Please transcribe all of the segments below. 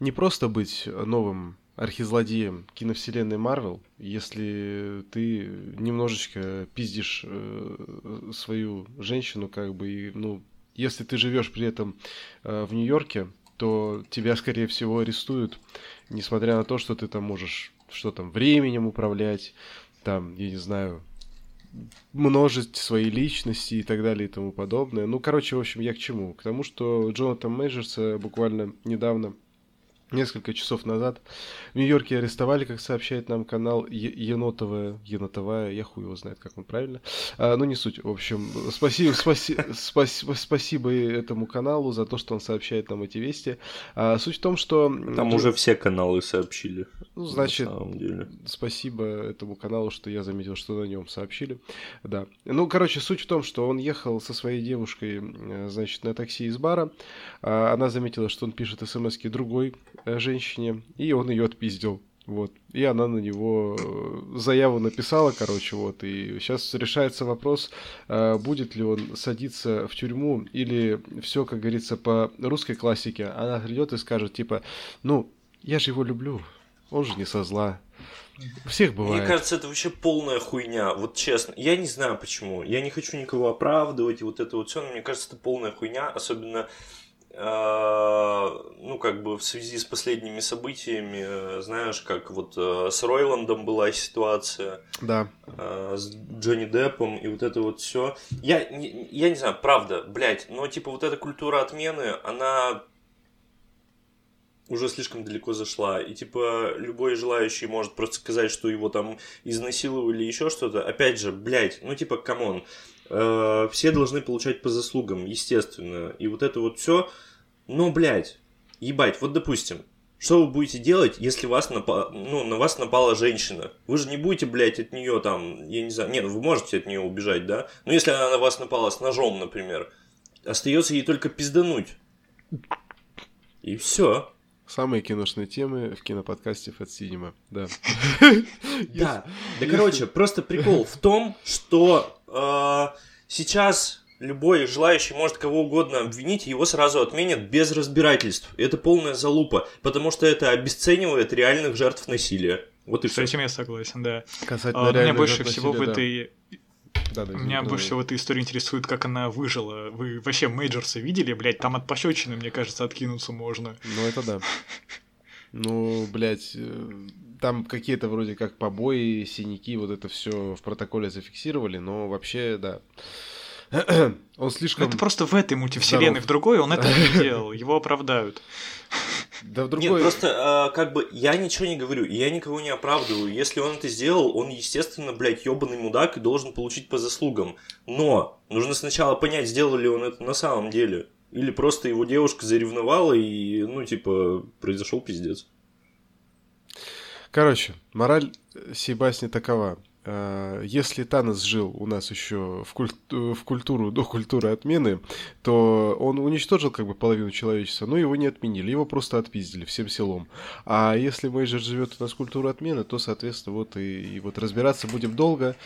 не просто быть новым архизлодеем киновселенной Марвел, если ты немножечко пиздишь э, свою женщину, как бы, и, ну, если ты живешь при этом э, в Нью-Йорке, то тебя, скорее всего, арестуют, несмотря на то, что ты там можешь, что там, временем управлять, там, я не знаю, множить свои личности и так далее и тому подобное. Ну, короче, в общем, я к чему? К тому, что Джонатан Мейджерс буквально недавно Несколько часов назад в Нью-Йорке арестовали, как сообщает нам канал Енотовая, Енотовая, я хуй его знает, как он правильно. А, ну, не суть. В общем, спасибо, спаси, спаси, спасибо этому каналу за то, что он сообщает нам эти вести. А, суть в том, что... Там уже все каналы сообщили. Ну, значит, спасибо этому каналу, что я заметил, что на нем сообщили. Да. Ну, короче, суть в том, что он ехал со своей девушкой, э, значит, на такси из бара. А, она заметила, что он пишет смс другой женщине, и он ее отпиздил. Вот. И она на него э, заяву написала, короче, вот. И сейчас решается вопрос, э, будет ли он садиться в тюрьму, или все, как говорится, по русской классике. Она придет и скажет, типа, ну, я же его люблю, он же не со зла. Всех бывает. Мне кажется, это вообще полная хуйня. Вот честно, я не знаю почему. Я не хочу никого оправдывать, и вот это вот все, но мне кажется, это полная хуйня, особенно ну, как бы в связи с последними событиями, э, знаешь, как вот э, с Ройландом была ситуация, да. С Джонни Деппом и вот это вот все. Я, я не знаю, правда, блядь, но типа вот эта культура отмены, она уже слишком далеко зашла. И типа любой желающий может просто сказать, что его там изнасиловали или еще что-то. Опять же, блядь, ну типа, come on. Э, все должны получать по заслугам, естественно. И вот это вот все но, блядь, ебать, вот допустим, что вы будете делать, если вас напа... ну, на вас напала женщина? Вы же не будете, блядь, от нее там, я не знаю, нет, ну вы можете от нее убежать, да? Но если она на вас напала с ножом, например, остается ей только пиздануть. И все. Самые киношные темы в киноподкасте Fat Cinema, да. Да, да, короче, просто прикол в том, что э, сейчас любой желающий может кого угодно обвинить, его сразу отменят без разбирательств. Это полная залупа, потому что это обесценивает реальных жертв насилия. Вот и С этим я согласен, да. Касательно а, меня больше всего насилия, в этой... Да, да, Меня больше всего в этой истории интересует, как она выжила. Вы вообще Мейджорса видели, блядь? Там от пощечины, мне кажется, откинуться можно. Ну, это да. Ну, блядь, э, там какие-то вроде как побои, синяки, вот это все в протоколе зафиксировали, но вообще, да. он слишком... Это просто в этой мультивселенной, в другой он это не делал, его оправдают. Да в другой... Нет, просто, э, как бы, я ничего не говорю, я никого не оправдываю. Если он это сделал, он, естественно, блядь, ебаный мудак и должен получить по заслугам. Но нужно сначала понять, сделал ли он это на самом деле. Или просто его девушка заревновала и, ну, типа, произошел пиздец. Короче, мораль сей басни такова. Э, если Танос жил у нас еще в, куль... в культуру до культуры отмены, то он уничтожил как бы половину человечества, но его не отменили, его просто отпиздили всем селом. А если Мейджор живет у нас культуру отмены, то, соответственно, вот и, и вот разбираться будем долго,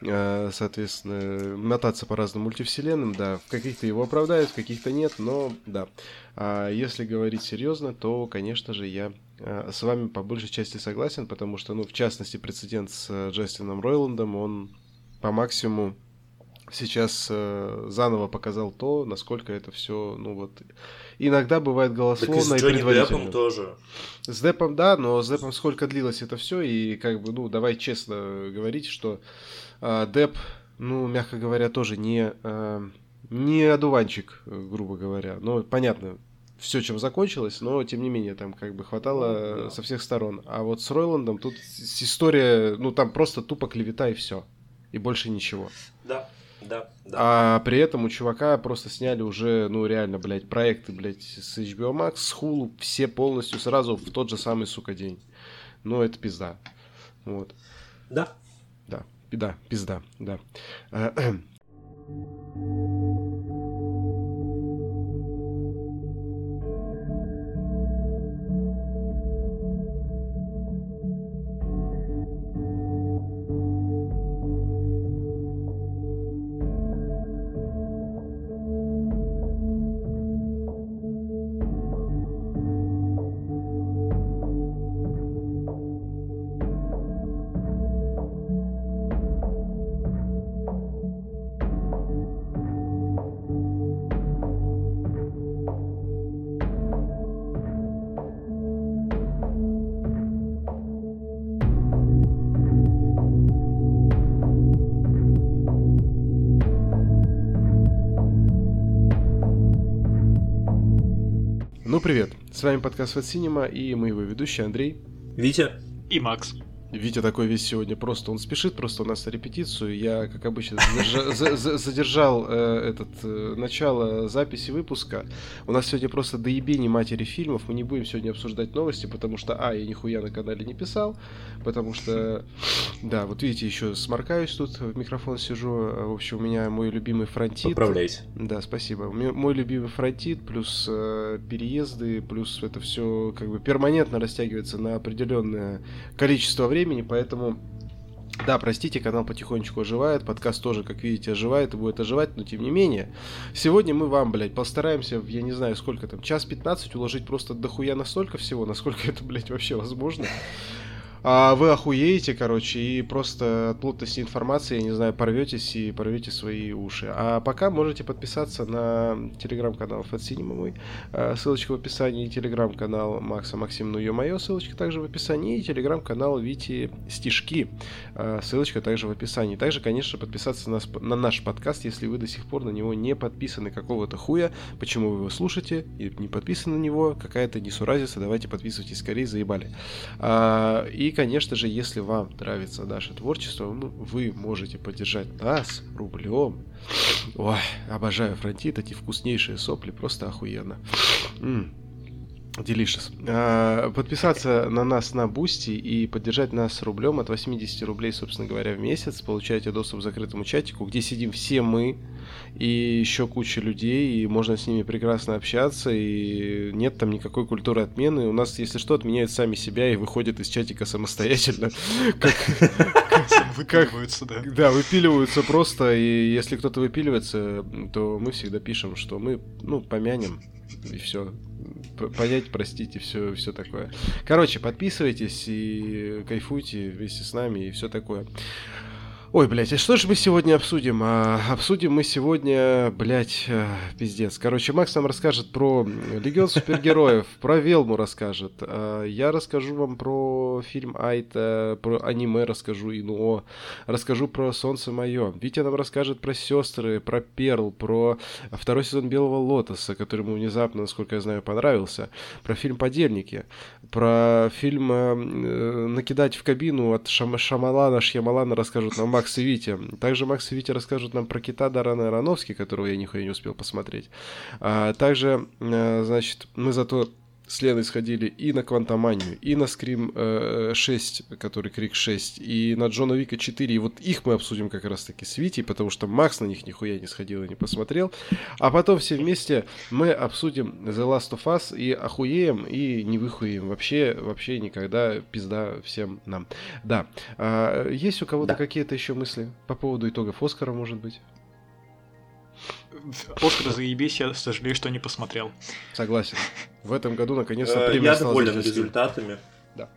э, соответственно, мотаться по разным мультивселенным, да, в каких-то его оправдают, в каких-то нет, но да. А если говорить серьезно, то, конечно же, я с вами по большей части согласен, потому что, ну, в частности, прецедент с э, Джастином Ройландом, он по максимуму сейчас э, заново показал то, насколько это все, ну вот, иногда бывает голословно так и, с и предварительно. Деппом тоже. С Деппом, да, но с Деппом сколько длилось это все, и как бы, ну, давай честно говорить, что э, Депп, ну, мягко говоря, тоже не, э, не одуванчик, грубо говоря. Ну, понятно, все, чем закончилось, но тем не менее там как бы хватало ну, да. со всех сторон. А вот с Ройландом тут история, ну там просто тупо клевета и все. И больше ничего. Да, да, да. А при этом у чувака просто сняли уже, ну реально, блядь, проекты, блядь, с HBO Max, с Hulu, все полностью сразу в тот же самый, сука, день. Ну, это пизда. Вот. Да. Да, да, пизда, да. С вами подкаст Фат Синема и мы его ведущие Андрей. Витя. И Макс. Витя такой весь сегодня просто, он спешит просто у нас на репетицию. Я, как обычно, задержал э, этот э, начало записи выпуска. У нас сегодня просто доебение матери фильмов. Мы не будем сегодня обсуждать новости, потому что, а, я нихуя на канале не писал, потому что, да, вот видите, еще сморкаюсь тут, в микрофон сижу. В общем, у меня мой любимый фронтит. Поправляйте. Да, спасибо. Мой любимый фронтит, плюс э, переезды, плюс это все как бы перманентно растягивается на определенное количество времени времени, поэтому да, простите, канал потихонечку оживает, подкаст тоже, как видите, оживает и будет оживать, но тем не менее. Сегодня мы вам, блядь, постараемся, я не знаю, сколько там, час 15 уложить просто дохуя настолько всего, насколько это, блядь, вообще возможно а вы охуеете, короче, и просто от плотности информации, я не знаю, порветесь и порвете свои уши. А пока можете подписаться на телеграм-канал Cinema мой, а, ссылочка в описании, телеграм-канал Макса Максим, ну ё-моё, ссылочка также в описании, и телеграм-канал Вити Стишки, а, ссылочка также в описании. Также, конечно, подписаться на, на наш подкаст, если вы до сих пор на него не подписаны какого-то хуя, почему вы его слушаете и не подписаны на него, какая-то несуразица, давайте подписывайтесь скорее, заебали. А, и и, конечно же, если вам нравится наше творчество, вы можете поддержать нас рублем. Ой, обожаю фронтит, эти вкуснейшие сопли, просто охуенно. М-м. Delicious. А, подписаться на нас на Бусти и поддержать нас рублем от 80 рублей, собственно говоря, в месяц. Получаете доступ к закрытому чатику, где сидим все мы и еще куча людей, и можно с ними прекрасно общаться, и нет там никакой культуры отмены. У нас, если что, отменяют сами себя и выходят из чатика самостоятельно. Выпиливаются, да. Да, выпиливаются просто, и если кто-то выпиливается, то мы всегда пишем, что мы, ну, помянем, и все понять, простите, все, все такое. Короче, подписывайтесь и кайфуйте вместе с нами и все такое. Ой, блядь, а что же мы сегодня обсудим? А, обсудим мы сегодня, блядь, э, пиздец. Короче, Макс нам расскажет про Легион супергероев, про Велму расскажет. А, я расскажу вам про фильм Айта, про аниме расскажу, Инуо. Расскажу про Солнце мое. Витя нам расскажет про сестры, про Перл, про второй сезон Белого Лотоса, который ему внезапно, насколько я знаю, понравился. Про фильм Подельники. Про фильм э, Накидать в кабину от Шам Шамалана, Шьямалана расскажут нам Макс и Витя. Также Макс и Витя расскажут нам про кита Дарана Ароновски, которого я нихуя не успел посмотреть. А, также, э, значит, мы зато с Леной сходили и на Квантоманию, и на Скрим э, 6, который Крик 6, и на Джона Вика 4. И вот их мы обсудим как раз таки с Витей, потому что Макс на них нихуя не сходил и не посмотрел. А потом все вместе мы обсудим The Last of Us и охуеем, и не выхуеем. Вообще, вообще никогда пизда всем нам. Да. А, есть у кого-то да. какие-то еще мысли по поводу итогов Оскара, может быть? Оскар заебись, я сожалею, что не посмотрел. Согласен. В этом году наконец-то э, премия Я доволен результатами. Да.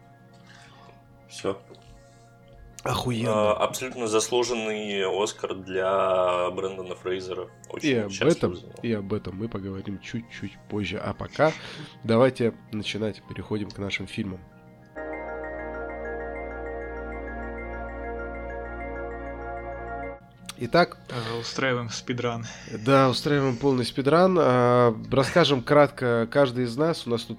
Все. Охуенно. А, абсолютно заслуженный Оскар для Брэндона Фрейзера. Очень и об этом, и об этом мы поговорим чуть-чуть позже. А пока давайте начинать. Переходим к нашим фильмам. Итак... Устраиваем спидран. Да, устраиваем полный спидран. А, расскажем кратко каждый из нас. У нас тут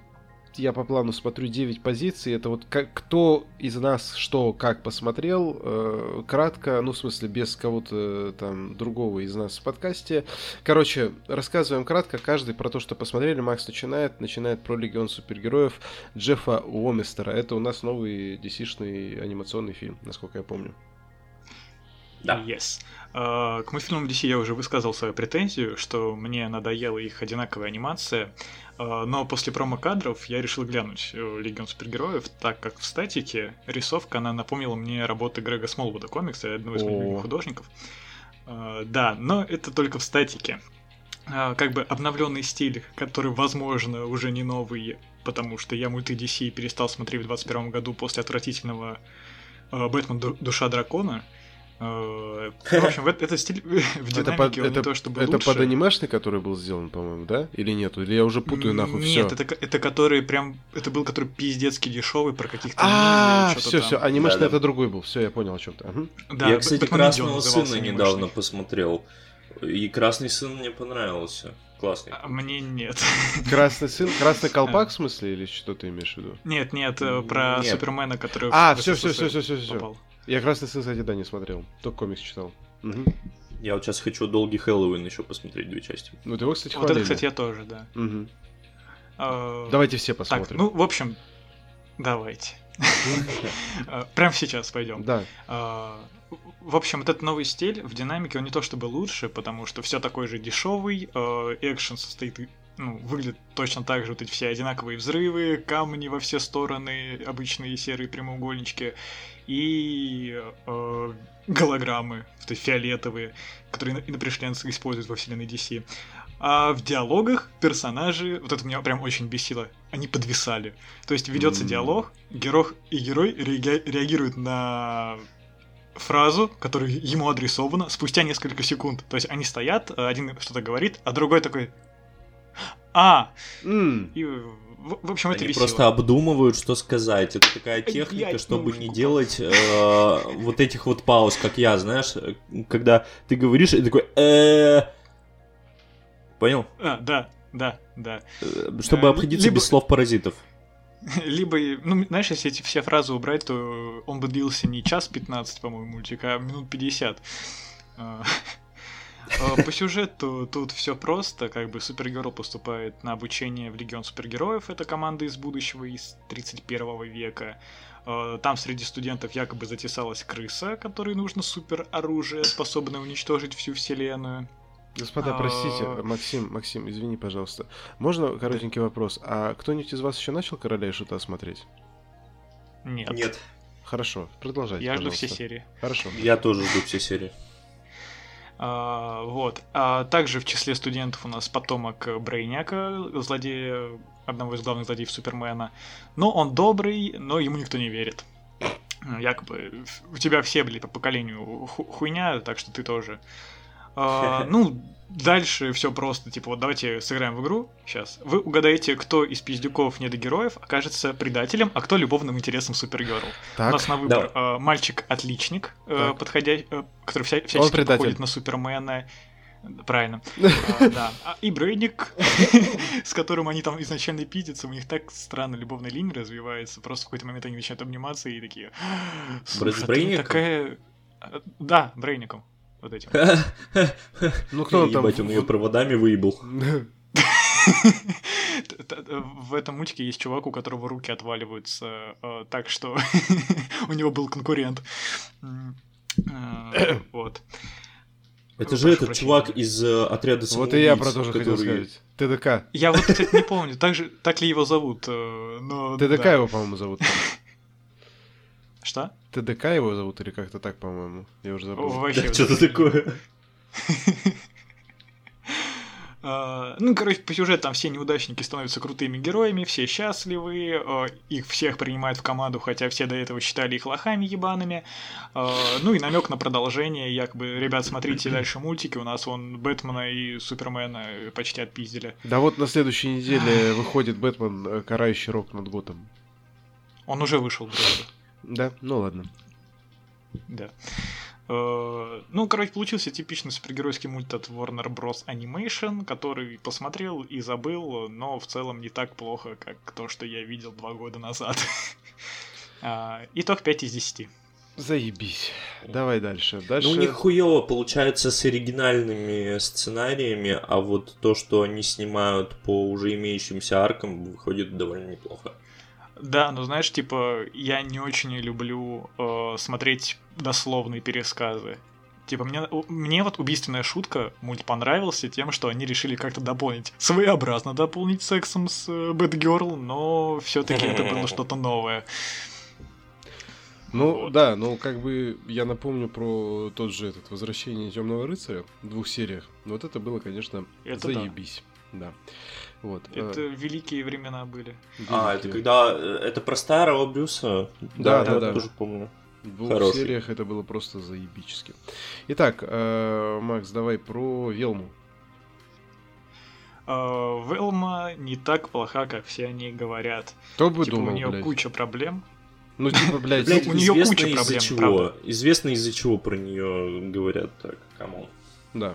я по плану смотрю 9 позиций. Это вот как, кто из нас что как посмотрел. Э, кратко, ну, в смысле, без кого-то там другого из нас в подкасте. Короче, рассказываем кратко. Каждый про то, что посмотрели. Макс начинает. Начинает про Легион супергероев Джеффа Уомистера. Это у нас новый DC-шный анимационный фильм, насколько я помню. Да. Yes. Uh, к мультфильмам DC я уже высказал свою претензию, что мне надоела их одинаковая анимация, uh, но после промо-кадров я решил глянуть э, Легион супергероев, так как в статике рисовка, она напомнила мне работы Грега Смолвуда комикса, одного из моих любимых художников. Uh, да, но это только в статике. Как бы обновленный стиль, который, возможно, уже не новый, потому что я мульты DC перестал смотреть в 2021 году после отвратительного Бэтмен Душа Дракона, в общем, это стиль в динамике это, не то чтобы Это под анимешный, который был сделан, по-моему, да? Или нет? Или я уже путаю нахуй все? Нет, это, это который прям... Это был который пиздецкий дешевый про каких-то... А, все, все, анимешный это другой был. Все, я понял о чем то Я, кстати, Красного сына недавно посмотрел. И Красный сын мне понравился. Классный. А мне нет. Красный сын? Красный колпак, в смысле, или что ты имеешь в виду? Нет, нет, э, про Нет. Супермена, который А, все, все, все, все, все, все. Я Красный сын, кстати, да, не смотрел. Только комикс читал. Мгм. Я вот сейчас хочу Долгий Хэллоуин еще посмотреть две части. Ну, ты его, кстати, Вот это, хвалили. кстати, я тоже, да. Мгм. А, Давайте все Так, посмотрим. ну, в общем, давайте. А, Прямо сейчас пойдем. Да. А, В общем, этот новый стиль в динамике, он не то чтобы лучше, потому что все такой же дешевый, э, экшен состоит, ну, выглядит точно так же, вот эти все одинаковые взрывы, камни во все стороны, обычные серые прямоугольнички, и э, голограммы, то есть фиолетовые, которые ино- инопришленцы используют во вселенной DC. А в диалогах персонажи, вот это меня прям очень бесило, они подвисали. То есть ведется М. диалог, герой и герой реагируют на фразу, которая ему адресована, спустя несколько секунд. То есть они стоят, э, один что-то говорит, а другой такой «А!» М, И, в, в общем, это Они весело. просто обдумывают, что сказать. Это такая техника, блядь, чтобы не делать э, вот этих вот пауз, как я, знаешь, э, когда ты говоришь и такой э Понял? А, да, да, да. Э, Чтобы Э, обходиться либо- без слов паразитов. Либо, ну, знаешь, если эти все фразы убрать, то он бы длился не час 15, по-моему, мультик, а минут 50. А, По сюжету тут все просто, как бы Супергерл поступает на обучение в Легион Супергероев, это команда из будущего, из 31 века. А, Там среди студентов якобы затесалась крыса, которой нужно супер оружие, способное уничтожить всю вселенную. Господа, А. простите, Максим, Максим, извини, пожалуйста. Можно коротенький вопрос? А кто-нибудь из вас еще начал Короля и Шута смотреть? Нет. Хорошо, продолжайте, Я жду пожалуйста. все серии. Хорошо. Я тоже жду все серии. А, вот. А также в числе студентов у нас потомок Брейняка, злодея, одного из главных злодеев Супермена. Но он добрый, но ему никто не верит. Якобы у тебя все, блин, по поколению ху- хуйня, так что ты тоже. А, ну, дальше все просто. Типа, вот давайте сыграем в игру сейчас. Вы угадаете, кто из пиздюков недогероев окажется предателем, а кто любовным интересом Супергерл. У Так, нас на выбор э, мальчик-отличник, э, подходя, э, который вся, всячески походит на Супермена. Правильно. А, да. И Брейник, с которым они там изначально пиздятся, у них так странно любовная линия развивается. Просто в какой-то момент они начинают обниматься и такие... «Слушай, ты такая... А, Да, Брейником. Вот этим. ну кто там? Ебать, он ее проводами выебал. В этом мультике есть чувак, у которого руки отваливаются э, так, что у него был конкурент. Э, Вот. Это же этот чувак из э, отряда Вот и я про то же хотел который- сказать. ТДК. Я вот, кстати, не помню, так, же, так ли его зовут, но... ТДК его, по-моему, зовут. Что? ТДК его зовут или как-то так, по-моему. Я уже забыл. Вообще... Да, что-то такое. А, Ну, короче, по сюжету там все неудачники становятся крутыми героями, все счастливы, э, их всех принимают в команду, хотя все до этого считали их лохами ебаными. А, Ну и намек на продолжение, якобы, ребят, смотрите дальше мультики, у нас вон Бэтмена и Супермена э, почти отпиздили. Да вот на следующей неделе выходит Бэтмен, э, карающий рок над Готом. Он уже вышел, вроде. Да, ну ладно. Да. Э, Ну, короче, получился типичный супергеройский мульт от Warner Bros. Animation, который посмотрел и забыл, но в целом не так плохо, как то, что я видел два года назад. А, Итог 5 из 10. Заебись. Давай дальше. Дальше. Ну, у них хуево получается с оригинальными сценариями, а вот то, что они снимают по уже имеющимся аркам, выходит довольно неплохо. Да, но знаешь, типа, я не очень люблю э, смотреть дословные пересказы. Типа, мне, мне вот убийственная шутка мульт понравился тем, что они решили как-то дополнить. Своеобразно дополнить сексом с э, Бэтгерл, но все-таки это было что-то новое. Ну Вот. да, ну как бы я напомню про тот же этот возвращение Темного рыцаря в двух сериях. Вот это было, конечно, Это заебись. Да. Вот. Это э, великие времена были. А, великие. это когда... э, Это про старого Брюса? Да, да, я да. тоже помню. В двух Хороший. сериях это было просто заебически. Итак, э, Макс, давай про Велму. Э, Велма не так плоха, как все они говорят. Кто бы типа, у думал, нее блядь. куча проблем. Ну, типа, блядь, Блядь, у известно куча из-за проблем, чего. правда. Известно из-за чего про нее говорят так. Come on. да.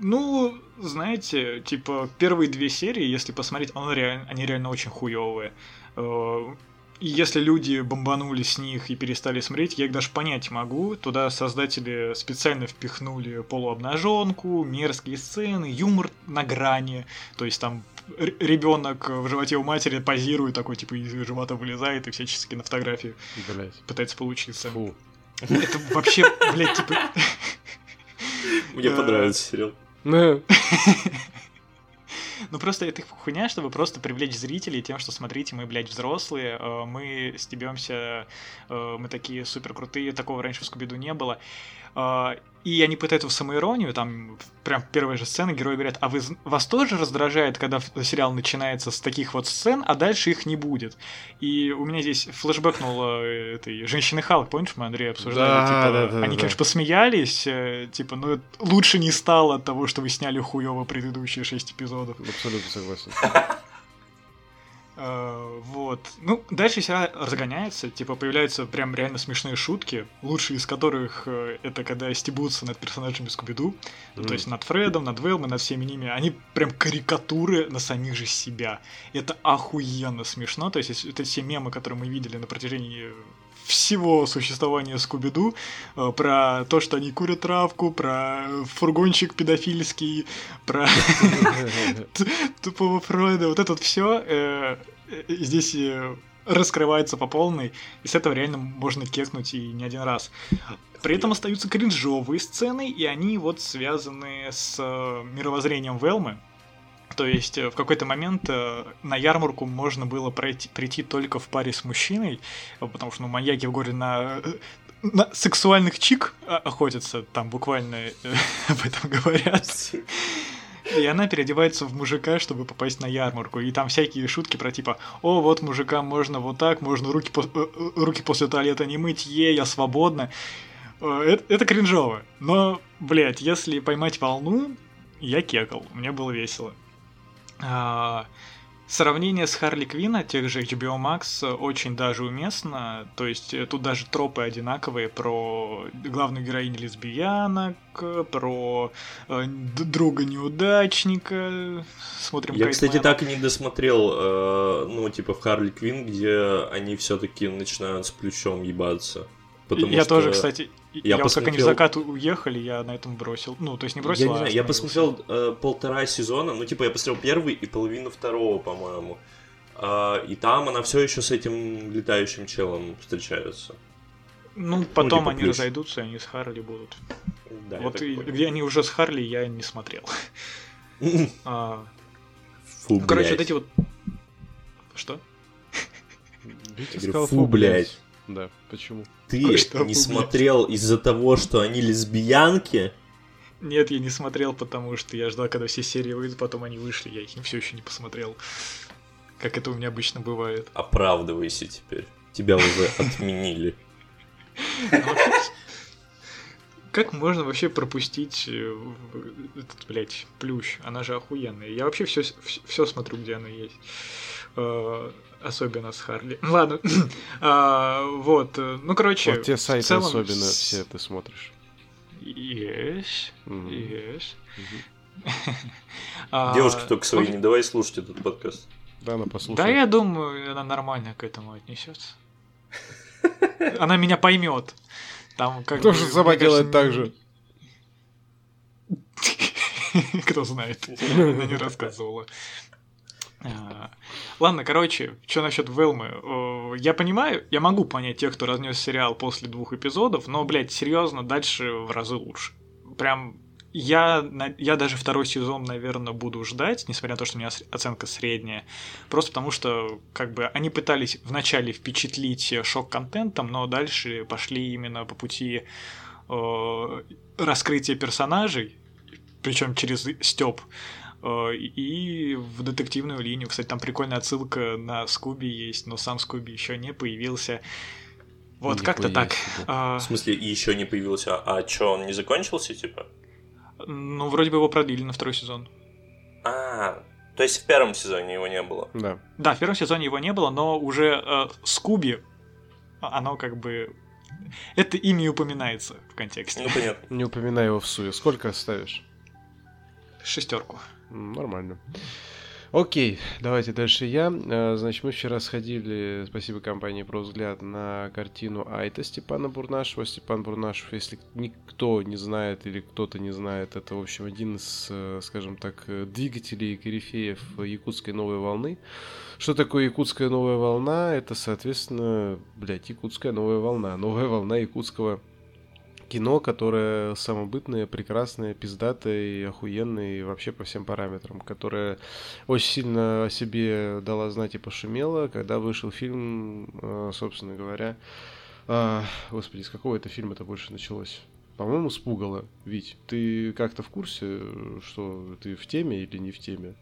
Ну, знаете, типа, первые две серии, если посмотреть, он реально, они реально очень хуевые. Э, и если люди бомбанули с них и перестали смотреть, я их даже понять могу. Туда создатели специально впихнули полуобнаженку, мерзкие сцены, юмор на грани. То есть там ребенок в животе у матери позирует, такой типа из живота вылезает и всячески на фотографии Блять. пытается получиться. Фу. Это вообще, блядь, типа... Мне понравился сериал. Ну просто это хуйня, чтобы просто привлечь зрителей тем, что смотрите, мы, блядь, взрослые, э, мы стебемся, э, мы такие супер крутые, такого раньше в Скубиду не было. Э, и они пытаются в самоиронию, там прям первая же сцена герои говорят, а вы, вас тоже раздражает, когда сериал начинается с таких вот сцен, а дальше их не будет. И у меня здесь флешбэкнула этой женщины Халк, помнишь, мы Андрей обсуждали, да, типа, да, да, они, да. конечно, посмеялись, э, типа, ну лучше не стало от того, что вы сняли хуево предыдущие шесть эпизодов. Абсолютно согласен. Э, вот. Ну, дальше все разгоняется, типа появляются прям реально смешные шутки, лучшие из которых э, это когда стебутся над персонажами Скуби-Ду, mm. то есть над Фредом, над Велмой, над всеми ними. Они прям карикатуры на самих же себя. Это охуенно смешно, то есть это все мемы, которые мы видели на протяжении всего существования Скуби-Ду, э, про то, что они курят травку, про фургончик педофильский, про тупого Фройда, вот это вот все э, э, здесь раскрывается по полной, и с этого реально можно кекнуть и не один раз. При этом остаются кринжовые сцены, и они вот связаны с мировоззрением Велмы, то есть э, в какой-то момент э, на ярмарку можно было пройти, прийти только в паре с мужчиной, э, потому что ну, маньяки в городе на, на сексуальных чик охотятся, там буквально об этом говорят. И она переодевается в мужика, чтобы попасть на ярмарку. И там всякие шутки про типа, о, вот мужикам можно вот так, можно руки, по руки после туалета не мыть, е, я свободна. Это, это кринжово. Но, блядь, если поймать волну, я кекал, мне было весело. А, сравнение с Харли Квинна, тех же HBO Max, очень даже уместно. То есть э, тут даже тропы одинаковые про главную героиню лесбиянок, про э, друга неудачника. Смотрим. Я, кстати, так и не досмотрел, э, ну типа в Харли Квин, где они все-таки начинают с плющом ебаться. Потому я что... тоже, кстати, я, я посмотрел... как они в закат уехали, я на этом бросил. Ну, то есть не бросил, я а не знаю, я посмотрел э, полтора сезона, ну, типа, я посмотрел первый и половину второго, по-моему. Э, и там она все еще с этим летающим челом встречается. Ну, потом ну, типа, они плюс. разойдутся, и они с Харли будут. Да, вот и, где они уже с Харли, я не смотрел. а, Фу, ну, короче, вот эти вот... Что? Фу, блядь. Да, почему? Ты что, не смотрел из-за того, что они лесбиянки? Нет, я не смотрел, потому что я ждал, когда все серии выйдут, потом они вышли, я их все еще не посмотрел. Как это у меня обычно бывает. Оправдывайся теперь. Тебя уже отменили. Ну, как можно вообще пропустить э, этот, блядь, плющ? Она же охуенная. Я вообще все, все смотрю, где она есть. Особенно с Харли. Ладно, а, вот, э, ну, короче... Вот те сайты целом... особенно все ты смотришь. Есть, есть. А, Девушка только свои, не давай слушать этот подкаст. Да, она послушает. Да, я думаю, она нормально к этому отнесется. Она меня поймет. Там как Кто же сама делает так же? Кто знает, она не рассказывала. А, ладно, короче, что насчет Велмы? Я понимаю, я могу понять тех, кто разнес сериал после двух эпизодов, но, блядь, серьезно, дальше в разы лучше. Прям я, я даже второй сезон, наверное, буду ждать, несмотря на то, что у меня оценка средняя. Просто потому что, как бы, они пытались вначале впечатлить шок-контентом, но дальше пошли именно по пути э, раскрытия персонажей, причем через Степ. Э, и в детективную линию. Кстати, там прикольная отсылка на Скуби есть, но сам Скуби еще не появился. Вот, как-то так. А... В смысле, еще не появился? А что, он не закончился, типа? Ну, вроде бы его продлили на второй сезон. А, то есть в первом сезоне его не было? Да. Да, в первом сезоне его не было, но уже э, Скуби, оно как бы... Это имя упоминается в контексте. Ну, понятно. Не упоминай его в суе. Сколько оставишь? Шестерку. Нормально. Окей, давайте дальше я. Э, значит, мы вчера сходили, спасибо компании про взгляд, на картину Айта Степана Бурнашева. Степан Бурнашев, если никто не знает или кто-то не знает, это, в общем, один из, э, скажем так, двигателей корифеев якутской новой волны. Что такое якутская новая волна? Это, соответственно, блядь, якутская новая волна. Новая волна якутского кино, которое самобытное, прекрасное, пиздатое и охуенное и вообще по всем параметрам, которое очень сильно о себе дала знать и пошумела, когда вышел фильм, э, собственно говоря, а, господи, с какого это фильма это больше началось? По-моему, с Пугала. Вить, ты как-то в курсе, что ты в теме или не в теме?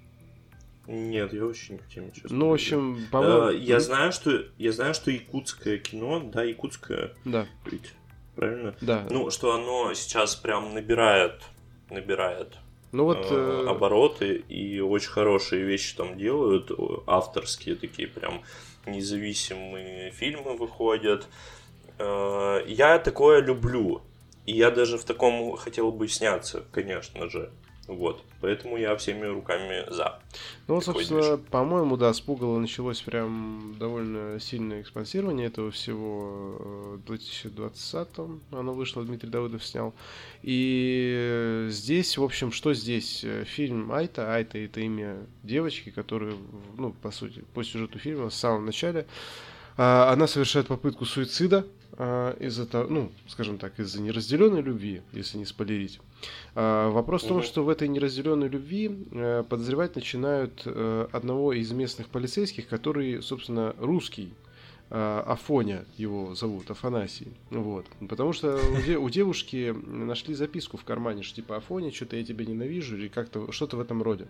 Нет, я очень не в теме, честно. Ну, в общем, по-моему... Я знаю, что я знаю, что якутское кино, да, якутское. Да. Ведь правильно? Да. Ну, что оно сейчас прям набирает, набирает ну вот э, э, обороты и очень хорошие вещи там делают, авторские такие прям независимые фильмы выходят. Э, я такое люблю. И я даже в таком хотел бы сняться, конечно же. Вот, поэтому я всеми руками за. Ну, собственно, по-моему, да, с Пугала началось прям довольно сильное экспансирование этого всего в 2020-м. Оно вышло, Дмитрий Давыдов снял. И здесь, в общем, что здесь? Фильм Айта. Айта — это имя девочки, которая, ну, по сути, по сюжету фильма, в самом начале, она совершает попытку суицида а, из-за того, ну, скажем так, из-за неразделенной любви, если не спойлерить. А, вопрос в том, что в этой неразделенной любви э, подозревать начинают э, одного из местных полицейских, который, собственно, русский. А, Афоня его зовут, Афанасий. Вот. Потому что у, девушки нашли записку в кармане, что типа Афоня, что-то я тебя ненавижу, или как-то что-то в этом роде.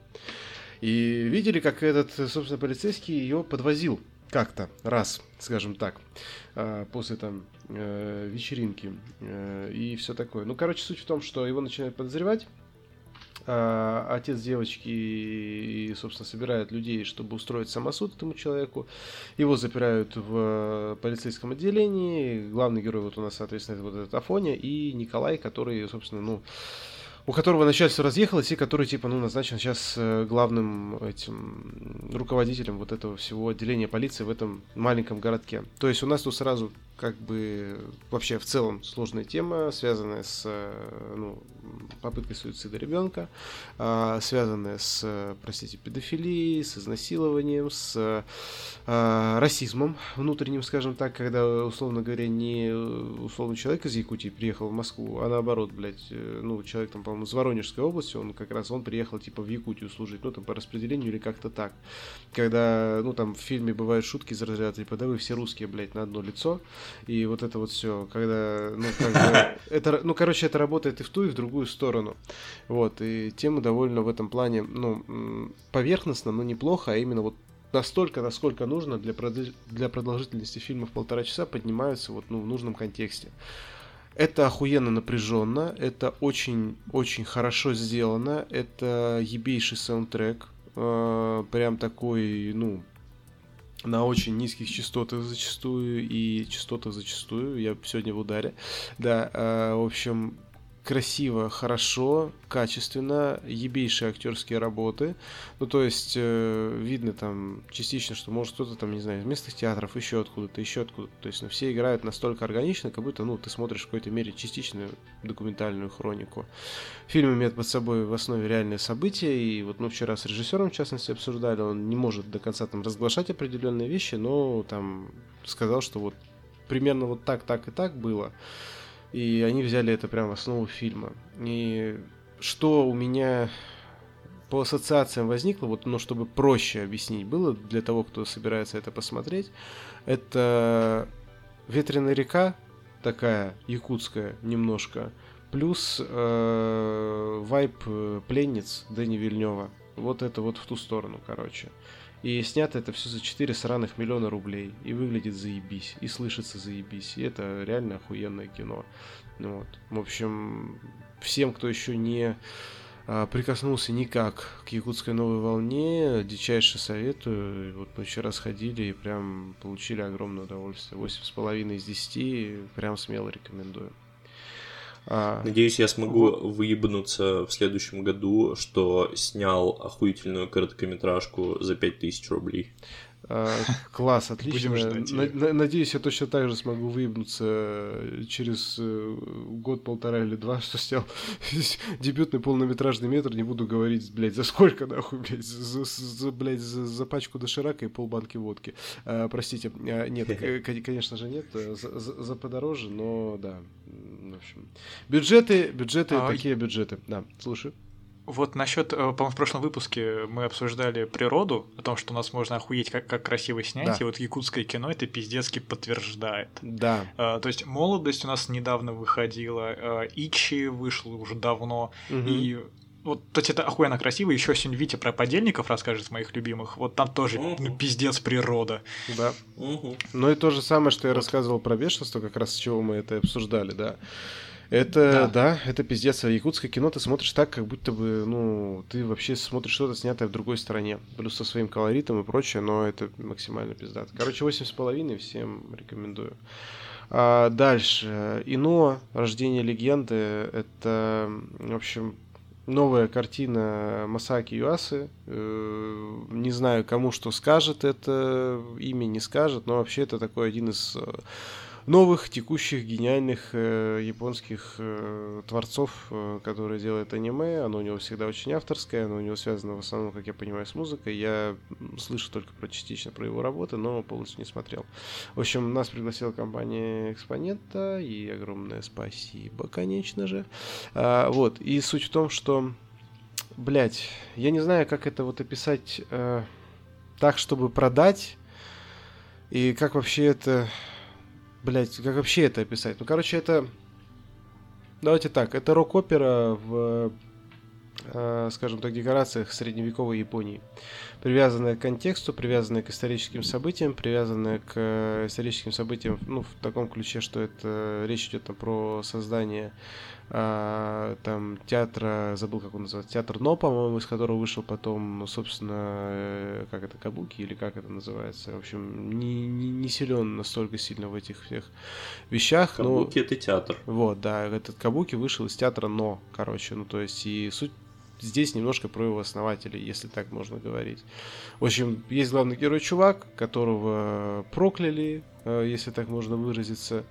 И видели, как этот, собственно, полицейский ее подвозил как-то раз, скажем так, а, после там э, вечеринки э, и все такое. Ну, короче, суть в том, что его начинают подозревать. А, отец девочки, собственно, собирает людей, чтобы устроить самосуд этому человеку. Его запирают в полицейском отделении. Главный герой вот у нас, соответственно, это вот этот Афоня и Николай, который, собственно, ну, у которого начальство разъехалось, и который, типа, ну, назначен сейчас э, главным этим руководителем вот этого всего отделения полиции в этом маленьком городке. То есть у нас тут сразу как бы вообще в целом сложная тема, связанная с э, ну, попыткой суицида ребенка, а, связанная с, простите, педофилией, с изнасилованием, с а, расизмом внутренним, скажем так, когда, условно говоря, не условный человек из Якутии приехал в Москву, а наоборот, блядь, э, ну, человек там, по-моему, из Воронежской области, он как раз, он приехал, типа, в Якутию служить, ну, там, по распределению или как-то так. Когда, ну, там, в фильме бывают шутки из разряда, типа, да вы все русские, блядь, на одно лицо, и вот это вот все, когда, ну, как бы, это, ну, короче, это работает и в ту, и в другую сторону, вот, и тема довольно в этом плане, ну, поверхностно, но неплохо, а именно вот настолько, насколько нужно для, продл... для продолжительности фильма в полтора часа поднимаются вот, ну, в нужном контексте. Это охуенно напряженно, это очень-очень хорошо сделано, это ебейший саундтрек, э, прям такой, ну, на очень низких частотах зачастую и частотах зачастую. Я сегодня в ударе. Да, э, в общем, красиво, хорошо, качественно, ебейшие актерские работы. Ну, то есть, э, видно там частично, что может кто-то там, не знаю, из местных театров, еще откуда-то, еще откуда-то. То есть, ну, все играют настолько органично, как будто, ну, ты смотришь в какой-то мере частичную документальную хронику. Фильм имеет под собой в основе реальные события, и вот мы вчера с режиссером, в частности, обсуждали, он не может до конца там разглашать определенные вещи, но там сказал, что вот примерно вот так, так и так было. И они взяли это прямо в основу фильма. И что у меня по ассоциациям возникло, вот, но чтобы проще объяснить было для того, кто собирается это посмотреть, это ветреная река, такая якутская немножко, плюс э, вайп пленниц Дэни Вильнева. Вот это вот в ту сторону, короче. И снято это все за 4 сраных миллиона рублей. И выглядит заебись. И слышится заебись. И это реально охуенное кино. Вот. В общем, всем, кто еще не а, прикоснулся никак к якутской новой волне, дичайше советую. Вот мы вчера сходили и прям получили огромное удовольствие. 8,5 из 10. Прям смело рекомендую. А... Надеюсь, я смогу вот. выебнуться в следующем году, что снял охуительную короткометражку за 5000 рублей. А, класс, отлично. Надеюсь, я точно так же смогу выебнуться э, через э, год, полтора или два, что снял дебютный полнометражный метр. Не буду говорить, блядь, за сколько, нахуй, блядь, за, за, блядь, за, за пачку доширака и полбанки водки. А, простите, а, нет, конечно же нет, э, за, за, за подороже, но да. В общем, бюджеты, бюджеты, а, такие бюджеты. Да, слушай. Вот насчет, э, по-моему, в прошлом выпуске мы обсуждали природу, о том, что у нас можно охуеть, как, как красиво снять, да. и вот якутское кино это пиздецки подтверждает. Да. А, то есть молодость у нас недавно выходила, а, Ичи вышла уже давно, угу. и вот, то есть это охуенно красиво. Еще сегодня Витя про подельников расскажет, моих любимых. Вот там тоже угу. ну, пиздец природа. Да. Угу. Ну и то же самое, что я вот. рассказывал про бешенство, как раз с чего мы это обсуждали, да. Это, да. да, это пиздец. А якутское кино ты смотришь так, как будто бы, ну, ты вообще смотришь что-то снятое в другой стране. Плюс со своим колоритом и прочее, но это максимально пиздато. Короче, восемь с половиной всем рекомендую. А дальше. Ино, Рождение легенды. Это, в общем, новая картина Масаки Юасы. Э, не знаю, кому что скажет это имя, не скажет, но вообще это такой один из новых, текущих, гениальных э, японских э, творцов, э, которые делают аниме. Оно у него всегда очень авторское, оно у него связано в основном, как я понимаю, с музыкой. Я слышу только про частично про его работы, но полностью не смотрел. В общем, нас пригласила компания Экспонента, и огромное спасибо, конечно же. А, вот, и суть в том, что, блять, я не знаю, как это вот описать э, так, чтобы продать, и как вообще это Блять, как вообще это описать? Ну, короче, это... Давайте так, это рок-опера в, э, скажем так, декорациях средневековой Японии. Привязанная к контексту, привязанная к историческим событиям, привязанная к историческим событиям, ну, в таком ключе, что это речь идет там, про создание а, там театра, забыл, как он называется, театр Но, по-моему, из которого вышел потом, собственно, э, как это, Кабуки или как это называется. В общем, не, не, не силен настолько сильно в этих всех вещах. Кабуки но... это театр. Вот, да, этот Кабуки вышел из театра Но, короче, ну то есть и суть здесь немножко про его основателей, если так можно говорить. В общем, есть главный герой чувак, которого прокляли, э, если так можно выразиться.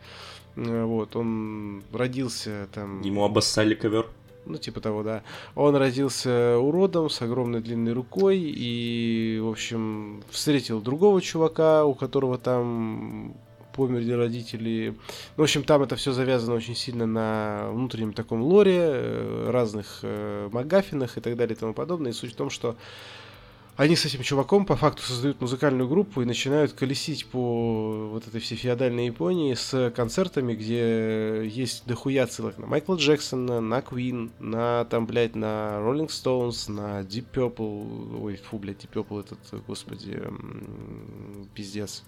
Э, вот, он родился там... Ему обоссали ковер. Ну, типа того, да. Он родился уродом с огромной длинной рукой и, в общем, встретил другого чувака, у которого там померли родители. Ну, в общем, там это все завязано очень сильно на внутреннем таком лоре, э, разных э, магафинах и так далее и тому подобное. И суть в том, что они с этим чуваком по факту создают музыкальную группу и начинают колесить по вот этой всей феодальной Японии с концертами, где есть дохуя целых на Майкла Джексона, на Queen, на там, блядь, на Rolling Stones, на Deep Purple, ой, фу, блядь, Deep Purple этот, господи, пиздец.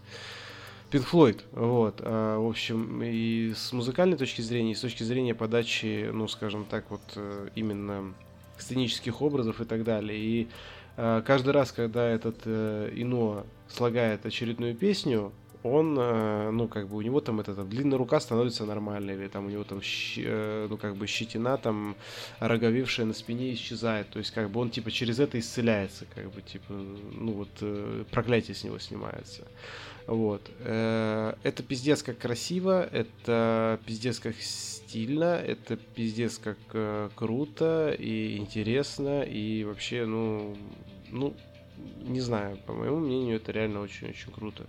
Pink Floyd, вот, а, в общем, и с музыкальной точки зрения, и с точки зрения подачи, ну, скажем так, вот, э, именно сценических образов и так далее, и каждый раз, когда этот э, Ино слагает очередную песню, он, э, ну, как бы у него там эта там, длинная рука становится нормальной, или там у него там, э, ну, как бы щетина там роговевшая на спине исчезает, то есть, как бы он, типа, через это исцеляется, как бы, типа, ну, вот, э, проклятие с него снимается. Вот. Э, это пиздец как красиво, это пиздец как стильно, это пиздец как э, круто и интересно, и вообще, ну, ну, не знаю, по моему мнению, это реально очень-очень круто.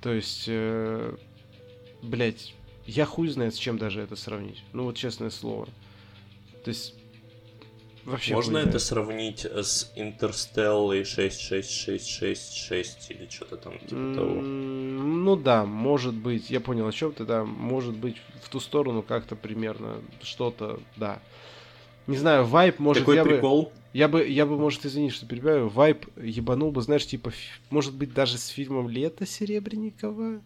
То есть, э, блять, я хуй знает, с чем даже это сравнить. Ну вот честное слово. То есть, вообще Можно это сравнить с Интерстеллой 66666 или что-то там типа mm-hmm, того? Ну да, может быть. Я понял, о чем ты, да. Может быть, в ту сторону как-то примерно что-то, да. Не знаю, вайп, может, Такой я прикол. бы... Я бы, я бы, может, извини, что перебиваю, вайп ебанул бы, знаешь, типа, может быть, даже с фильмом «Лето» Серебренникова.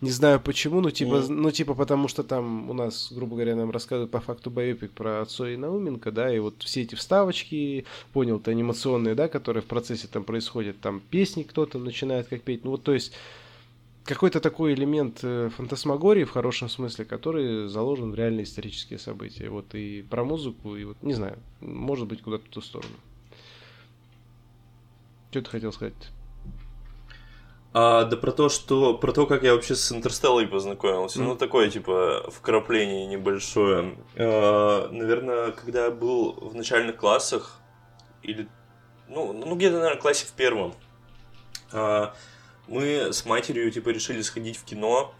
Не знаю почему, но типа, mm. ну, типа, потому что там у нас, грубо говоря, нам рассказывают по факту боепик про отцо и Науменко, да, и вот все эти вставочки, понял, то анимационные, да, которые в процессе там происходят, там песни кто-то начинает как петь, ну, вот, то есть, какой-то такой элемент э, фантасмагории в хорошем смысле, который заложен в реальные исторические события. Вот и про музыку, и вот, не знаю, может быть, куда-то в ту сторону. Что ты хотел сказать? А, да про то, что про то, как я вообще с Интерстеллой познакомился. Mm. Ну, такое, типа, вкрапление небольшое. А, наверное, когда я был в начальных классах, или. Ну, ну где-то, наверное, классе в первом. А, мы с матерью, типа, решили сходить в кино.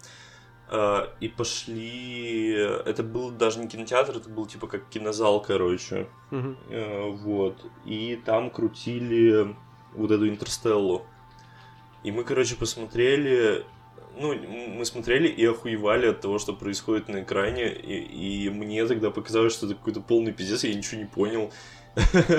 А, и пошли. Это был даже не кинотеатр, это был типа как кинозал, короче. Mm-hmm. А, вот. И там крутили вот эту Интерстеллу. И мы, короче, посмотрели, ну, мы смотрели и охуевали от того, что происходит на экране, и, и мне тогда показалось, что это какой-то полный пиздец, я ничего не понял.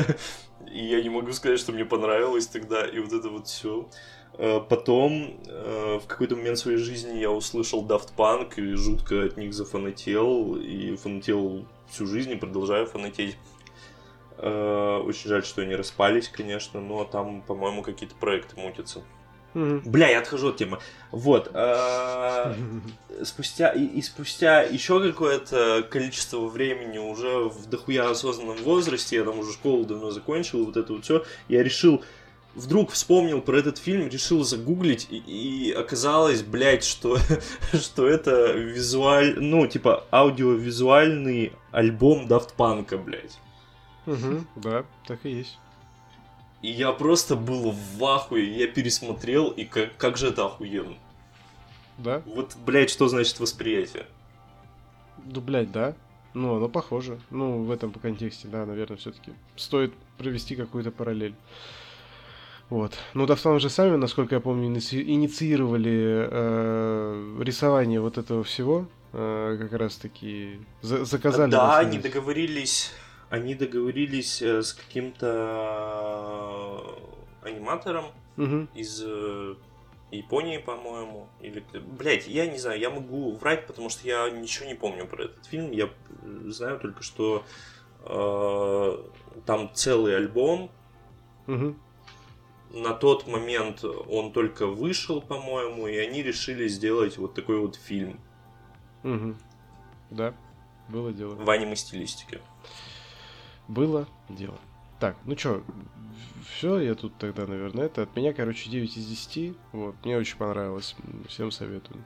И я не могу сказать, что мне понравилось тогда, и вот это вот все. А потом, э, в какой-то момент своей жизни я услышал Daft Punk и жутко от них зафанател, и фанател всю жизнь и продолжаю фанатеть. Э, очень жаль, что они распались, конечно, но там, по-моему, какие-то проекты мутятся. Бля, я отхожу от темы. Вот. Э, спустя и, и спустя еще какое-то количество времени уже в дохуя осознанном возрасте, я там уже школу давно закончил, вот это вот все, я решил вдруг вспомнил про этот фильм, решил загуглить, и, и оказалось, блядь, что, что это визуаль... Ну, типа, аудиовизуальный альбом Daft Punk, блядь. Угу, да, так и есть. И я просто был в ахуе, я пересмотрел, и как, как же это охуенно. Да? Вот, блядь, что значит восприятие? Ну, блядь, да. Ну, оно похоже. Ну, в этом контексте, да, наверное, все-таки стоит провести какую-то параллель. Вот. Ну, Дафтан же сами, насколько я помню, инициировали э, рисование вот этого всего. Э, как раз-таки за заказали. Да, они договорились они договорились э, с каким-то э, аниматором угу. из э, Японии, по-моему. Или, блять, я не знаю, я могу врать, потому что я ничего не помню про этот фильм. Я знаю только, что э, там целый альбом. Угу. На тот момент он только вышел, по-моему, и они решили сделать вот такой вот фильм. Угу. Да, было дело. В аниме-стилистике было дело. Так, ну чё, все, я тут тогда, наверное, это. От меня, короче, 9 из 10. Вот, мне очень понравилось. Всем советую.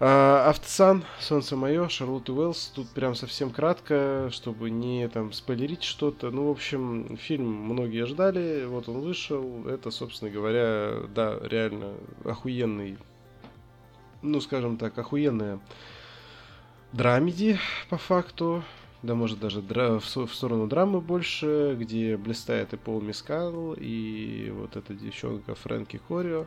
Автосан, Солнце мое, Шарлотта Уэллс. Тут прям совсем кратко, чтобы не там спойлерить что-то. Ну, в общем, фильм многие ждали. Вот он вышел. Это, собственно говоря, да, реально охуенный. Ну, скажем так, охуенная драмеди, по факту да может даже дра- в, в сторону драмы больше, где блистает и Пол Мискал, и вот эта девчонка Фрэнки Хорио.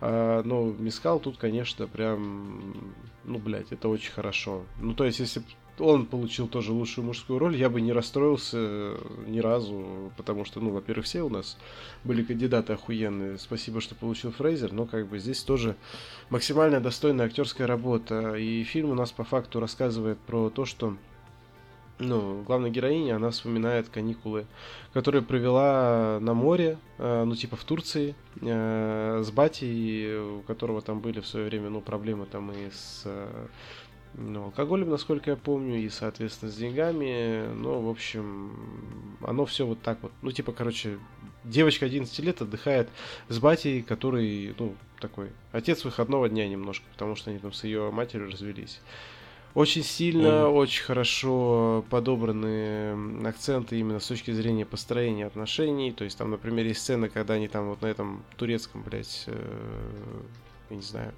А, но Мискал тут, конечно, прям, ну, блядь, это очень хорошо. Ну, то есть, если он получил тоже лучшую мужскую роль, я бы не расстроился ни разу, потому что, ну, во-первых, все у нас были кандидаты охуенные. Спасибо, что получил Фрейзер, но как бы здесь тоже максимально достойная актерская работа. И фильм у нас по факту рассказывает про то, что ну, главная героиня, она вспоминает каникулы, которые провела на море, э, ну, типа в Турции, э, с батей, у которого там были в свое время, ну, проблемы там и с э, ну, алкоголем, насколько я помню, и, соответственно, с деньгами. Ну, в общем, оно все вот так вот. Ну, типа, короче, девочка 11 лет отдыхает с батей, который, ну, такой, отец выходного дня немножко, потому что они там с ее матерью развелись. Очень сильно, mm. очень хорошо подобраны акценты именно с точки зрения построения отношений. То есть там, например, есть сцена, когда они там вот на этом турецком, блядь, э, я не знаю,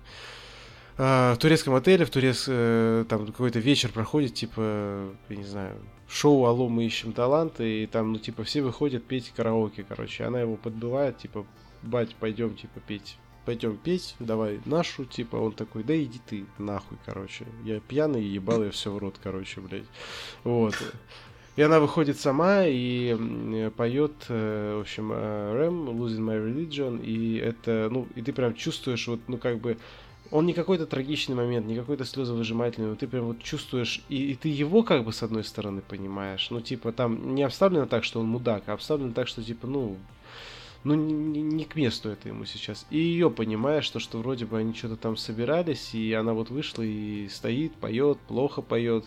э, в турецком отеле, в турец, э, там какой-то вечер проходит, типа, я не знаю, шоу «Алло, мы ищем таланты», и там, ну, типа, все выходят петь караоке, короче. Она его подбивает, типа, бать, пойдем, типа, петь пойдем петь, давай нашу, типа, он такой, да иди ты нахуй, короче. Я пьяный, ебал я все в рот, короче, блядь. Вот. И она выходит сама и поет, э, в общем, Рэм, Losing My Religion, и это, ну, и ты прям чувствуешь, вот, ну, как бы, он не какой-то трагичный момент, не какой-то слезовыжимательный, но ты прям вот чувствуешь, и, и ты его как бы с одной стороны понимаешь, ну, типа, там не обставлено так, что он мудак, а обставлено так, что, типа, ну, ну, не, не к месту это ему сейчас. И ее понимаешь, что, что вроде бы они что-то там собирались, и она вот вышла и стоит, поет, плохо поет,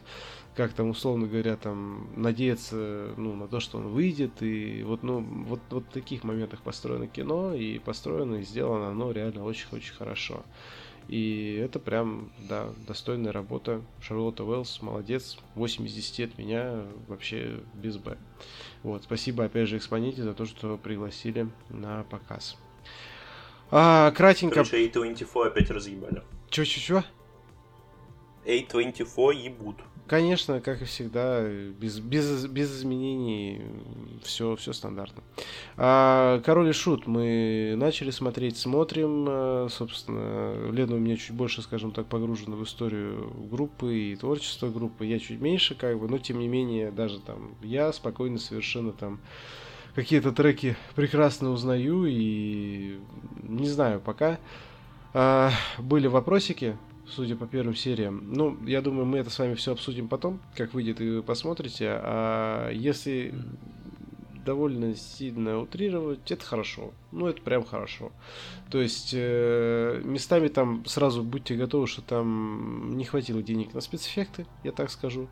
как там, условно говоря, там, надеяться, ну, на то, что он выйдет, и вот, ну, вот, вот в таких моментах построено кино, и построено, и сделано оно реально очень-очень хорошо. И это прям, да, достойная работа. Шарлотта Уэллс, молодец. 8 из 10 от меня, вообще без Б. Вот, спасибо опять же Экспоните за то, что пригласили на показ. А, кратенько... Короче, A24 опять разъебали. Чё-чё-чё? A24 ебут. Конечно, как и всегда, без, без, без изменений, все, все стандартно. А, Король и Шут мы начали смотреть, смотрим. А, собственно, Лена у меня чуть больше, скажем так, погружена в историю группы и творчество группы. Я чуть меньше, как бы, но тем не менее, даже там я спокойно совершенно там какие-то треки прекрасно узнаю и не знаю, пока а, были вопросики судя по первым сериям. Ну, я думаю, мы это с вами все обсудим потом, как выйдет и вы посмотрите. А если довольно сильно утрировать, это хорошо. Ну, это прям хорошо. То есть, э, местами там сразу будьте готовы, что там не хватило денег на спецэффекты, я так скажу.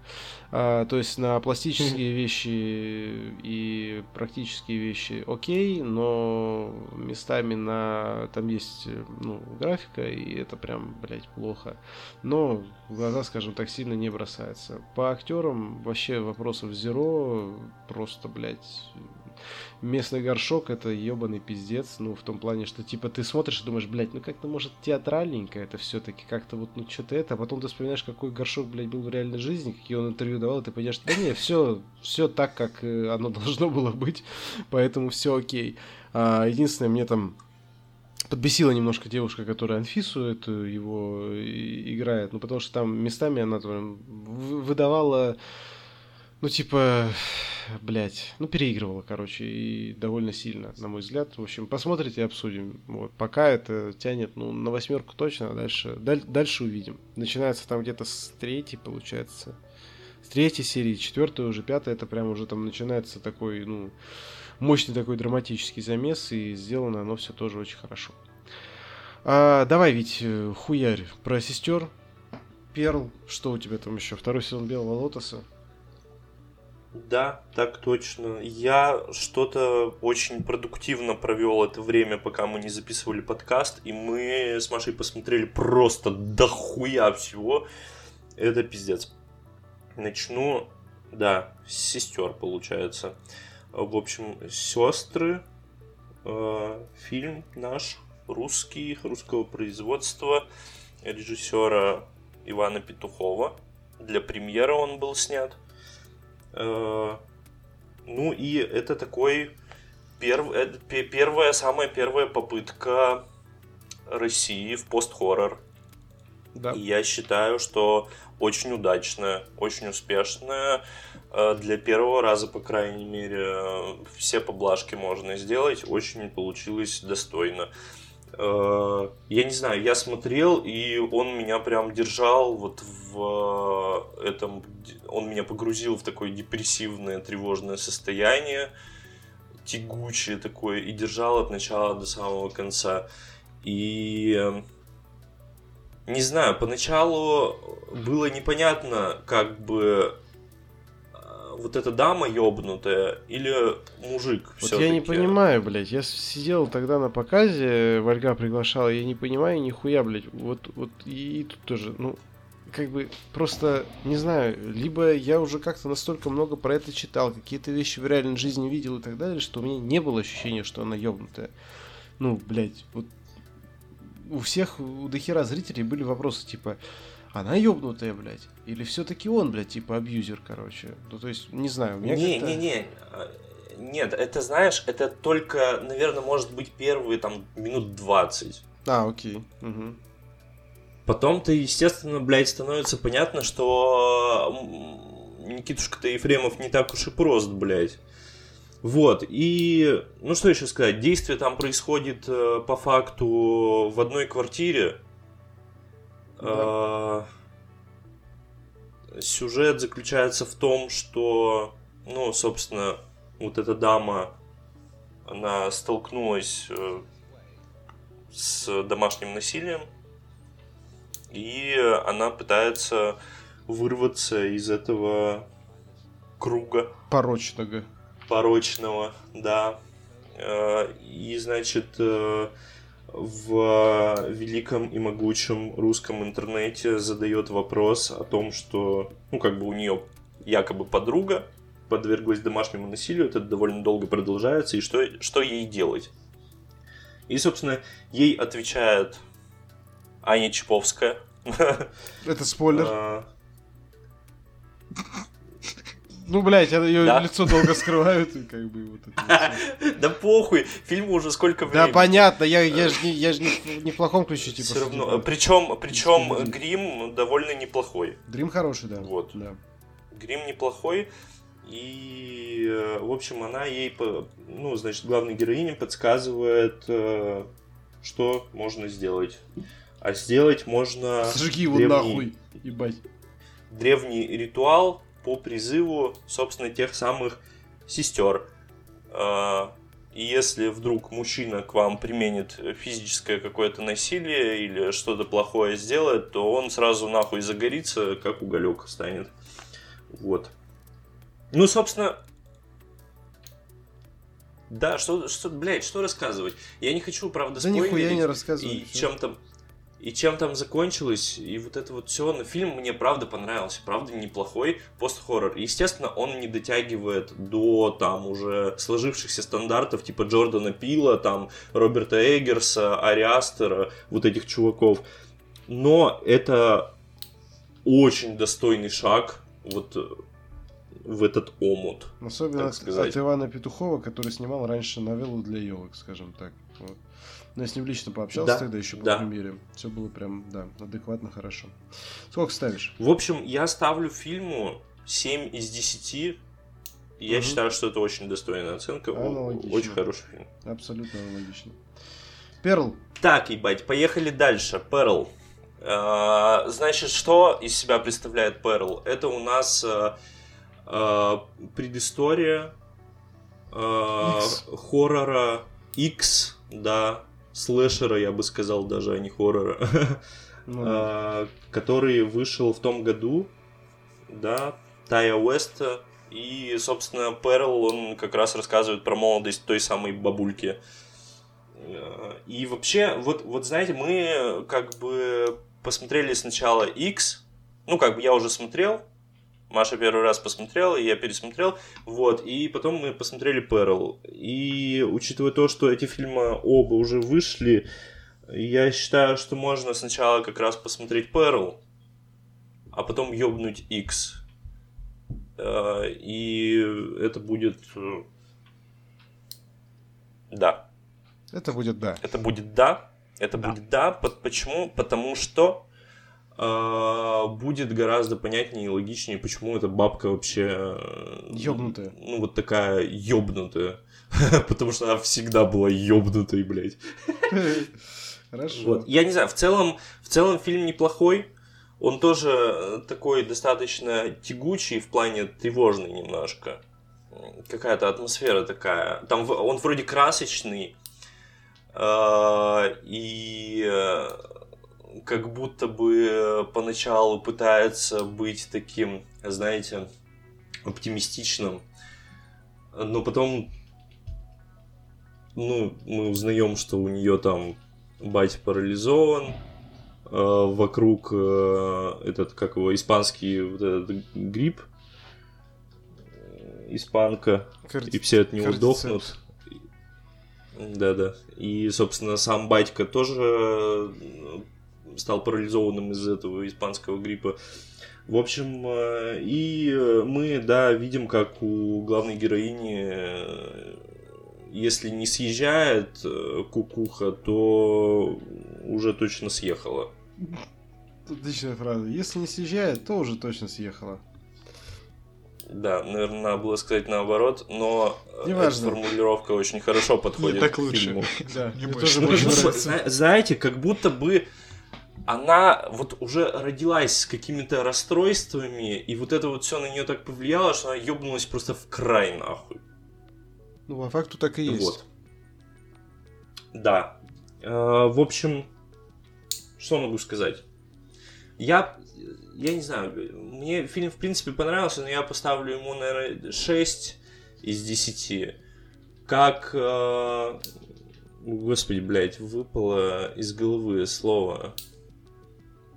А, то есть, на пластические вещи и практические вещи окей, но местами на там есть ну, графика, и это прям, блядь, плохо. Но в глаза, скажем так, сильно не бросается. По актерам вообще вопросов зеро, просто, блядь, местный горшок это ебаный пиздец, ну, в том плане, что, типа, ты смотришь и думаешь, блядь, ну, как-то, может, театральненько это все-таки, как-то вот, ну, что-то это, а потом ты вспоминаешь, какой горшок, блядь, был в реальной жизни, какие он интервью давал, и ты понимаешь, да не, все, все так, как э, оно должно было быть, поэтому все окей. А, единственное, мне там подбесила немножко девушка, которая Анфису эту его играет, ну, потому что там местами она там выдавала ну, типа, блядь, ну, переигрывала, короче, и довольно сильно, на мой взгляд. В общем, посмотрите и обсудим. Вот, пока это тянет, ну, на восьмерку точно, а дальше, даль, дальше увидим. Начинается там где-то с третьей, получается. С третьей серии, четвертая уже, пятая, это прям уже там начинается такой, ну, мощный такой драматический замес, и сделано оно все тоже очень хорошо. А, давай, ведь э, хуярь про сестер. Перл, что у тебя там еще? Второй сезон Белого Лотоса. Да, так точно. Я что-то очень продуктивно провел это время, пока мы не записывали подкаст, и мы с Машей посмотрели просто дохуя всего. Это пиздец. Начну, да, с сестер, получается. В общем, сестры, э, фильм наш, русский, русского производства, режиссера Ивана Петухова. Для премьеры он был снят. Э, ну и это такой перв... это первая, самая первая попытка России в пост-хоррор. Да. И я считаю, что очень удачная, очень успешная. Э, для первого раза, по крайней мере, все поблажки можно сделать. Очень получилось достойно. Э, я не знаю, я смотрел, и он меня прям держал вот в э, этом... Он меня погрузил в такое депрессивное, тревожное состояние, тягучее такое, и держал от начала до самого конца. И э, не знаю, поначалу было непонятно, как бы вот эта дама ёбнутая или мужик Вот я не понимаю, блядь. Я сидел тогда на показе, Вальга приглашала, я не понимаю нихуя, блядь. Вот, вот и, и тут тоже, ну, как бы просто, не знаю, либо я уже как-то настолько много про это читал, какие-то вещи в реальной жизни видел и так далее, что у меня не было ощущения, что она ёбнутая. Ну, блядь, вот у всех, у дохера зрителей были вопросы типа, она ёбнутая, блядь. Или все-таки он, блядь, типа абьюзер, короче. Ну, то есть, не знаю, у меня Не, не, не. Нет, это, знаешь, это только, наверное, может быть первые там минут 20. А, окей. Угу. Потом-то, естественно, блядь, становится понятно, что Никитушка-то Ефремов не так уж и прост, блядь. Вот, и, ну что еще сказать, действие там происходит э, по факту в одной квартире, да. Сюжет заключается в том, что, ну, собственно, вот эта дама она столкнулась э, с домашним насилием, и она пытается вырваться из этого круга. Порочного. Порочного, да. Э, и, значит, э, в великом и могучем русском интернете задает вопрос о том, что, ну, как бы у нее якобы подруга подверглась домашнему насилию, это довольно долго продолжается, и что, что ей делать? И, собственно, ей отвечает Аня Чаповская. Это спойлер. Ну, блядь, ее да? лицо долго скрывают, и как бы вот это. Да похуй, фильму уже сколько времени. Да, понятно, я, я же не, я ж не, в плохом ключе, типа. Все равно, причем, причем грим довольно неплохой. Грим хороший, да. Вот. Да. Грим неплохой. И, э, в общем, она ей, ну, значит, главной героине подсказывает, э, что можно сделать. А сделать можно... Сожги его древний, нахуй, ебать. Древний ритуал по призыву, собственно, тех самых сестер. А, и если вдруг мужчина к вам применит физическое какое-то насилие или что-то плохое сделает, то он сразу нахуй загорится, как уголек станет. Вот. Ну, собственно, да, что, что, блядь, что рассказывать? Я не хочу, правда, да спойлерить. не рассказывай. И чем там, и чем там закончилось, и вот это вот все. Но фильм мне правда понравился, правда неплохой пост-хоррор. Естественно, он не дотягивает до там уже сложившихся стандартов типа Джордана Пила, там Роберта Эггерса, Ариастера, вот этих чуваков. Но это очень достойный шаг вот в этот омут. Особенно от Ивана Петухова, который снимал раньше новеллу для елок, скажем так. Вот. Но я с ним лично пообщался да, тогда еще по да. премьере. Все было прям, да, адекватно хорошо. Сколько ставишь? В общем, я ставлю фильму 7 из 10. Я угу. считаю, что это очень достойная оценка. Аналогично. Очень хороший фильм. Абсолютно аналогично. Перл. Так, ебать, поехали дальше. Перл. А, значит, что из себя представляет Перл? Это у нас а, а, предыстория хоррора X, да, слэшера, я бы сказал, даже, а не хоррора, ну, а, который вышел в том году, да, Тая Уэста, и, собственно, Перл, он как раз рассказывает про молодость той самой бабульки. И вообще, вот, вот знаете, мы как бы посмотрели сначала X, ну, как бы я уже смотрел, Маша первый раз посмотрела, я пересмотрел, вот, и потом мы посмотрели Перл. И учитывая то, что эти фильмы оба уже вышли, я считаю, что можно сначала как раз посмотреть Перл, а потом ёбнуть X. Э, и это будет... Э, да. Это будет да. Это будет да. Это да. будет да. Почему? Потому что будет гораздо понятнее и логичнее, почему эта бабка вообще... Ёбнутая. Ну, вот такая ёбнутая. Потому что она всегда была ёбнутой, блядь. Хорошо. Вот. Я не знаю, в целом, в целом фильм неплохой. Он тоже такой достаточно тягучий в плане тревожный немножко. Какая-то атмосфера такая. Там он вроде красочный. А, и как будто бы э, поначалу пытается быть таким, знаете, оптимистичным, но потом, ну, мы узнаем, что у нее там батя парализован, э, вокруг э, этот, как его, испанский вот этот грипп, испанка, Кар... и все от него Кардицепс. дохнут. Да-да. И, собственно, сам батька тоже стал парализованным из-за этого испанского гриппа. В общем, э, и мы, да, видим, как у главной героини, э, если не съезжает э, кукуха, то уже точно съехала. Отличная фраза. Если не съезжает, то уже точно съехала. Да, наверное, надо было сказать наоборот, но эта формулировка очень хорошо подходит так к фильму. Да, мне тоже больше Знаете, как будто бы она вот уже родилась с какими-то расстройствами, и вот это вот все на нее так повлияло, что она ёбнулась просто в край нахуй. Ну, по факту так и есть. Вот. Да. Э, в общем, что могу сказать? Я, я не знаю, мне фильм в принципе понравился, но я поставлю ему, наверное, 6 из 10. Как... Э, господи, блядь, выпало из головы слово.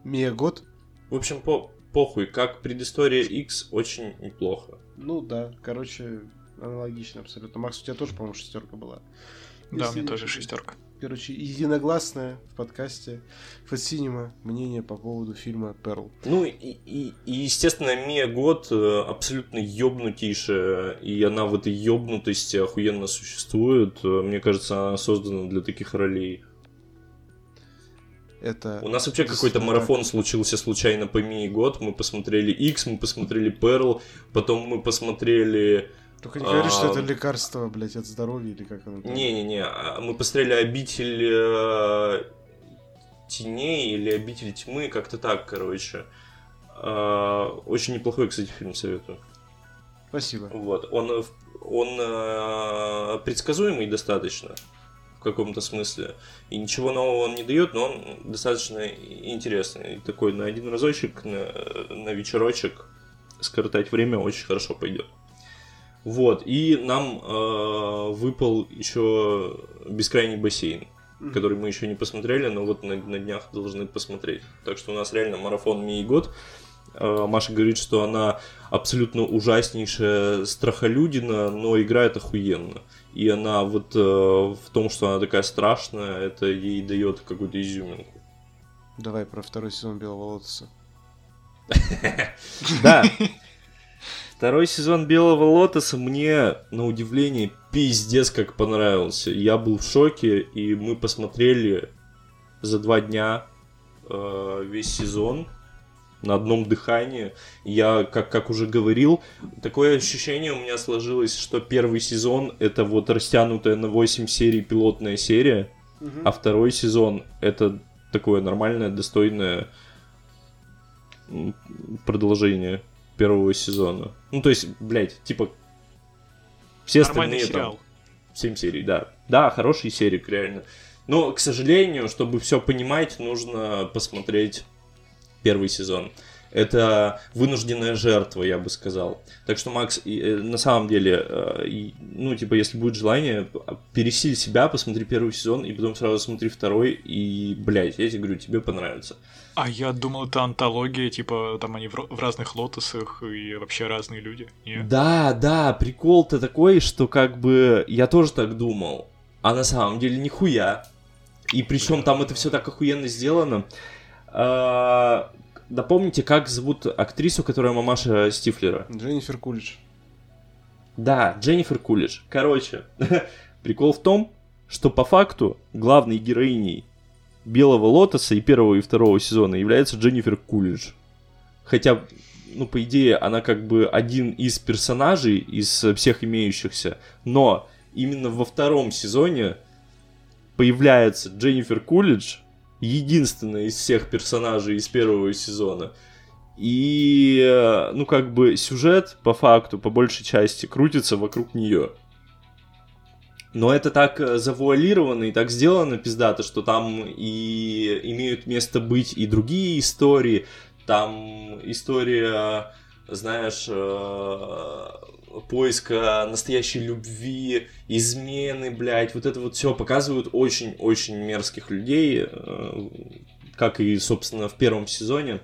Мия год? В общем, по похуй, как предыстория X очень неплохо. Ну да, короче, аналогично абсолютно. Макс, у тебя тоже, по-моему, шестерка была. Да, Если... у меня тоже шестерка. Короче, единогласное в подкасте Фасинема мнение по поводу фильма Перл. Ну и, и, и естественно, Мия Год э, абсолютно ёбнутейшая, и она в этой ёбнутости охуенно существует. Э, мне кажется, она создана для таких ролей. Это... У нас вообще какой-то марафон случился случайно по Мии Год. Мы посмотрели X, мы посмотрели Перл, потом мы посмотрели только не говори, а... что это лекарство, блядь, от здоровья или как оно. Не-не-не, а, мы посмотрели обитель э, теней или обитель тьмы, как-то так, короче. Э, очень неплохой, кстати, фильм советую. Спасибо. Вот, он, он э, предсказуемый достаточно каком-то смысле. И ничего нового он не дает, но он достаточно интересный. Такой на один разочек, на, на вечерочек скоротать время очень хорошо пойдет. Вот, и нам э, выпал еще бескрайний бассейн, mm-hmm. который мы еще не посмотрели, но вот на, на днях должны посмотреть. Так что у нас реально марафон Мии год. Э, Маша говорит, что она абсолютно ужаснейшая страхолюдина, но играет охуенно. И она вот э, в том, что она такая страшная, это ей дает какую-то изюминку. Давай про второй сезон Белого Лотоса. Да. Второй сезон Белого Лотоса мне, на удивление, пиздец как понравился. Я был в шоке, и мы посмотрели за два дня э, весь сезон на одном дыхании. Я, как, как уже говорил, такое ощущение у меня сложилось, что первый сезон это вот растянутая на 8 серий пилотная серия, угу. а второй сезон это такое нормальное, достойное продолжение первого сезона. Ну, то есть, блядь, типа... Все Нормальный остальные сериал. там... 7 серий, да. Да, хороший серии, реально. Но, к сожалению, чтобы все понимать, нужно посмотреть первый сезон. Это вынужденная жертва, я бы сказал. Так что, Макс, э, на самом деле, э, ну, типа, если будет желание, пересиль себя, посмотри первый сезон, и потом сразу смотри второй, и, блядь, я тебе говорю, тебе понравится. А я думал, это антология, типа, там они в, в разных лотосах и вообще разные люди. Нет? Да, да, прикол-то такой, что как бы я тоже так думал. А на самом деле нихуя. И причем там это все так охуенно сделано. А, напомните, как зовут актрису, которая мамаша Стифлера? Дженнифер Кулич. Да, Дженнифер Кулич. Короче, прикол в том, что по факту главной героиней Белого Лотоса и первого и второго сезона является Дженнифер Кулидж. Хотя, ну, по идее, она как бы один из персонажей из всех имеющихся, но именно во втором сезоне появляется Дженнифер Кулидж, единственная из всех персонажей из первого сезона. И, ну, как бы сюжет, по факту, по большей части, крутится вокруг нее. Но это так э, завуалировано и так сделано пиздато, что там и имеют место быть и другие истории. Там история, знаешь, э, поиска настоящей любви, измены, блядь, вот это вот все показывают очень-очень мерзких людей, э, как и, собственно, в первом сезоне.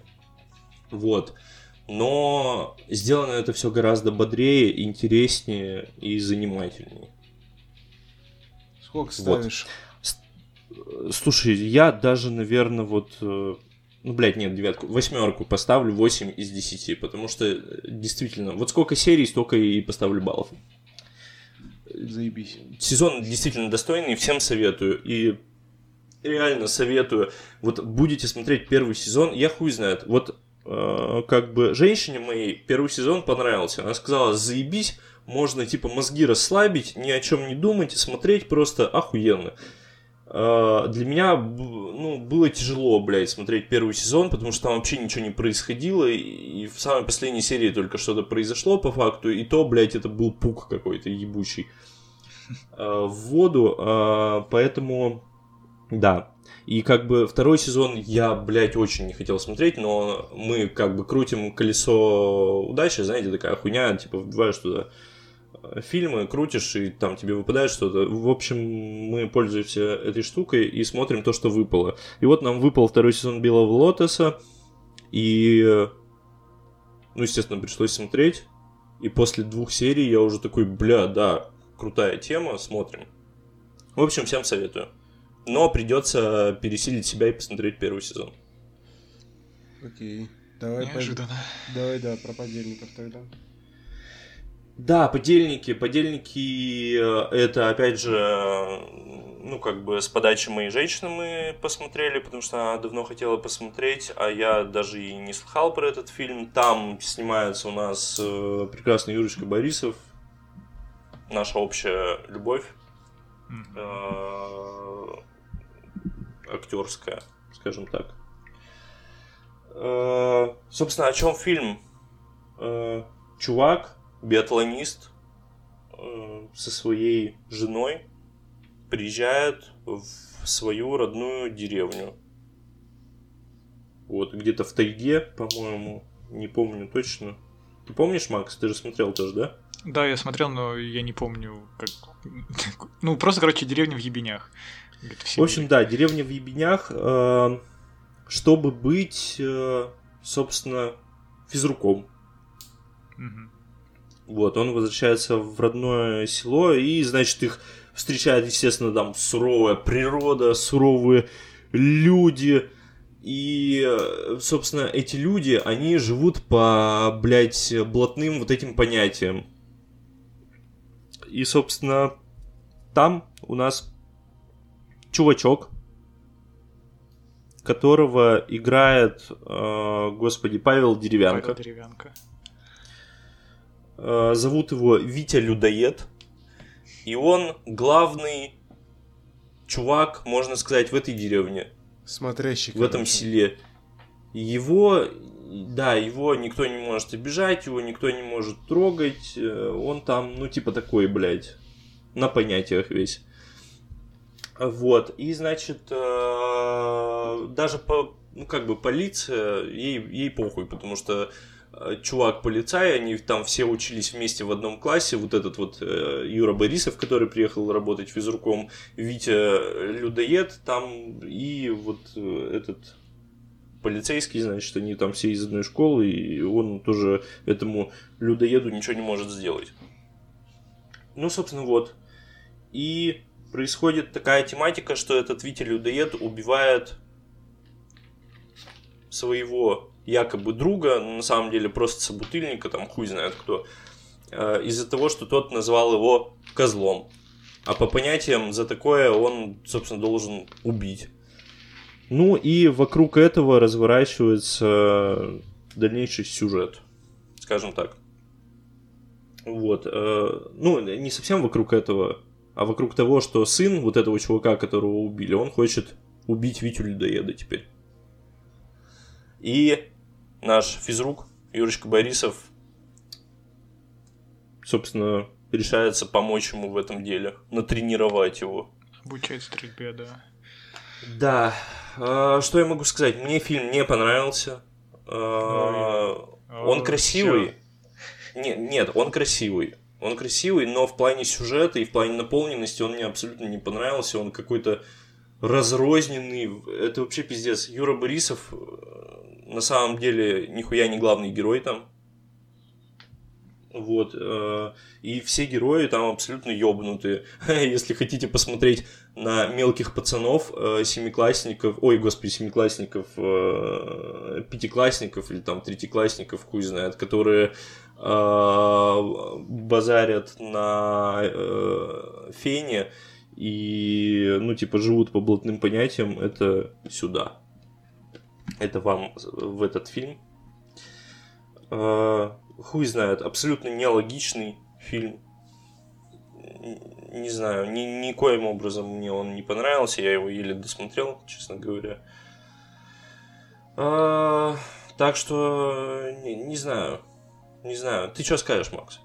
Вот. Но сделано это все гораздо бодрее, интереснее и занимательнее. Сколько ставишь? Вот. Слушай, я даже, наверное, вот... Ну, блядь, нет, девятку. Восьмерку поставлю 8 из 10, потому что э, действительно, вот сколько серий, столько и поставлю баллов. Заебись. Сезон действительно достойный, всем советую. И реально советую. Вот будете смотреть первый сезон, я хуй знает. Вот э, как бы женщине моей первый сезон понравился. Она сказала, заебись, можно типа мозги расслабить, ни о чем не думать, смотреть просто охуенно. А, для меня ну, было тяжело, блядь, смотреть первый сезон, потому что там вообще ничего не происходило, и в самой последней серии только что-то произошло по факту, и то, блядь, это был пук какой-то ебучий. в воду, поэтому да. И как бы второй сезон я, блядь, очень не хотел смотреть, но мы как бы крутим колесо удачи, знаете, такая хуйня, типа вбиваешь туда фильмы, крутишь, и там тебе выпадает что-то. В общем, мы пользуемся этой штукой и смотрим то, что выпало. И вот нам выпал второй сезон Белого Лотоса, и, ну, естественно, пришлось смотреть. И после двух серий я уже такой, бля, да, крутая тема, смотрим. В общем, всем советую. Но придется пересилить себя и посмотреть первый сезон. Окей. Давай, Неожиданно. По... Давай, да, про подельников тогда. Да, подельники. Подельники э, это, опять же, ну, как бы с подачи моей женщины мы посмотрели, потому что она давно хотела посмотреть, а я даже и не слыхал про этот фильм. Там снимается у нас э, прекрасный Юрочка Борисов, наша общая любовь. Mm-hmm. актерская, скажем так. Собственно, о чем фильм? Чувак, биатлонист э, со своей женой приезжает в свою родную деревню. Вот, где-то в тайге, по-моему, не помню точно. Ты помнишь, Макс? Ты же смотрел тоже, да? Да, я смотрел, но я не помню, как... Ну, просто, короче, деревня в Ебенях. В, общем, да, деревня в Ебенях, э, чтобы быть, э, собственно, физруком. Угу. Вот, он возвращается в родное село, и, значит, их встречает, естественно, там суровая природа, суровые люди. И, собственно, эти люди, они живут по, блядь, блатным вот этим понятиям. И, собственно, там у нас чувачок, которого играет, э, господи, Павел Деревянко. Павел Деревянко. Э, зовут его Витя Людоед. И он главный чувак, можно сказать, в этой деревне. Смотрящий. В этом селе. Его, да, его никто не может обижать, его никто не может трогать. Э, он там, ну, типа такой, блядь, на понятиях весь. Вот. И, значит, э, даже по, ну, как бы полиция, ей, ей похуй, потому что чувак полицай, они там все учились вместе в одном классе, вот этот вот э, Юра Борисов, который приехал работать физруком, Витя Людоед там и вот э, этот полицейский, значит, они там все из одной школы, и он тоже этому людоеду ничего не может сделать. Ну, собственно, вот. И происходит такая тематика, что этот Витя Людоед убивает своего якобы друга, на самом деле просто собутыльника, там хуй знает кто, э, из-за того, что тот назвал его козлом. А по понятиям за такое он, собственно, должен убить. Ну и вокруг этого разворачивается дальнейший сюжет, скажем так. Вот. Э, ну, не совсем вокруг этого, а вокруг того, что сын вот этого чувака, которого убили, он хочет убить Витю Людоеда теперь. И наш физрук Юрочка Борисов, собственно, решается помочь ему в этом деле, натренировать его. Обучать стрельбе, да. Да. А, что я могу сказать? Мне фильм не понравился. А, он красивый. Нет, нет, он красивый. Он красивый, но в плане сюжета и в плане наполненности он мне абсолютно не понравился. Он какой-то разрозненный. Это вообще пиздец. Юра Борисов на самом деле нихуя не главный герой там. Вот. Э, и все герои там абсолютно ёбнутые. Если хотите посмотреть на мелких пацанов, э, семиклассников, ой, господи, семиклассников, э, пятиклассников или там третьеклассников, хуй знает, которые базарят на фене и, ну, типа, живут по блатным понятиям, это сюда. Это вам в этот фильм. А, хуй знает, абсолютно нелогичный фильм. Не знаю, ни, никоим образом мне он не понравился, я его еле досмотрел, честно говоря. А, так что, не, не знаю, не знаю. Ты что скажешь, Макс?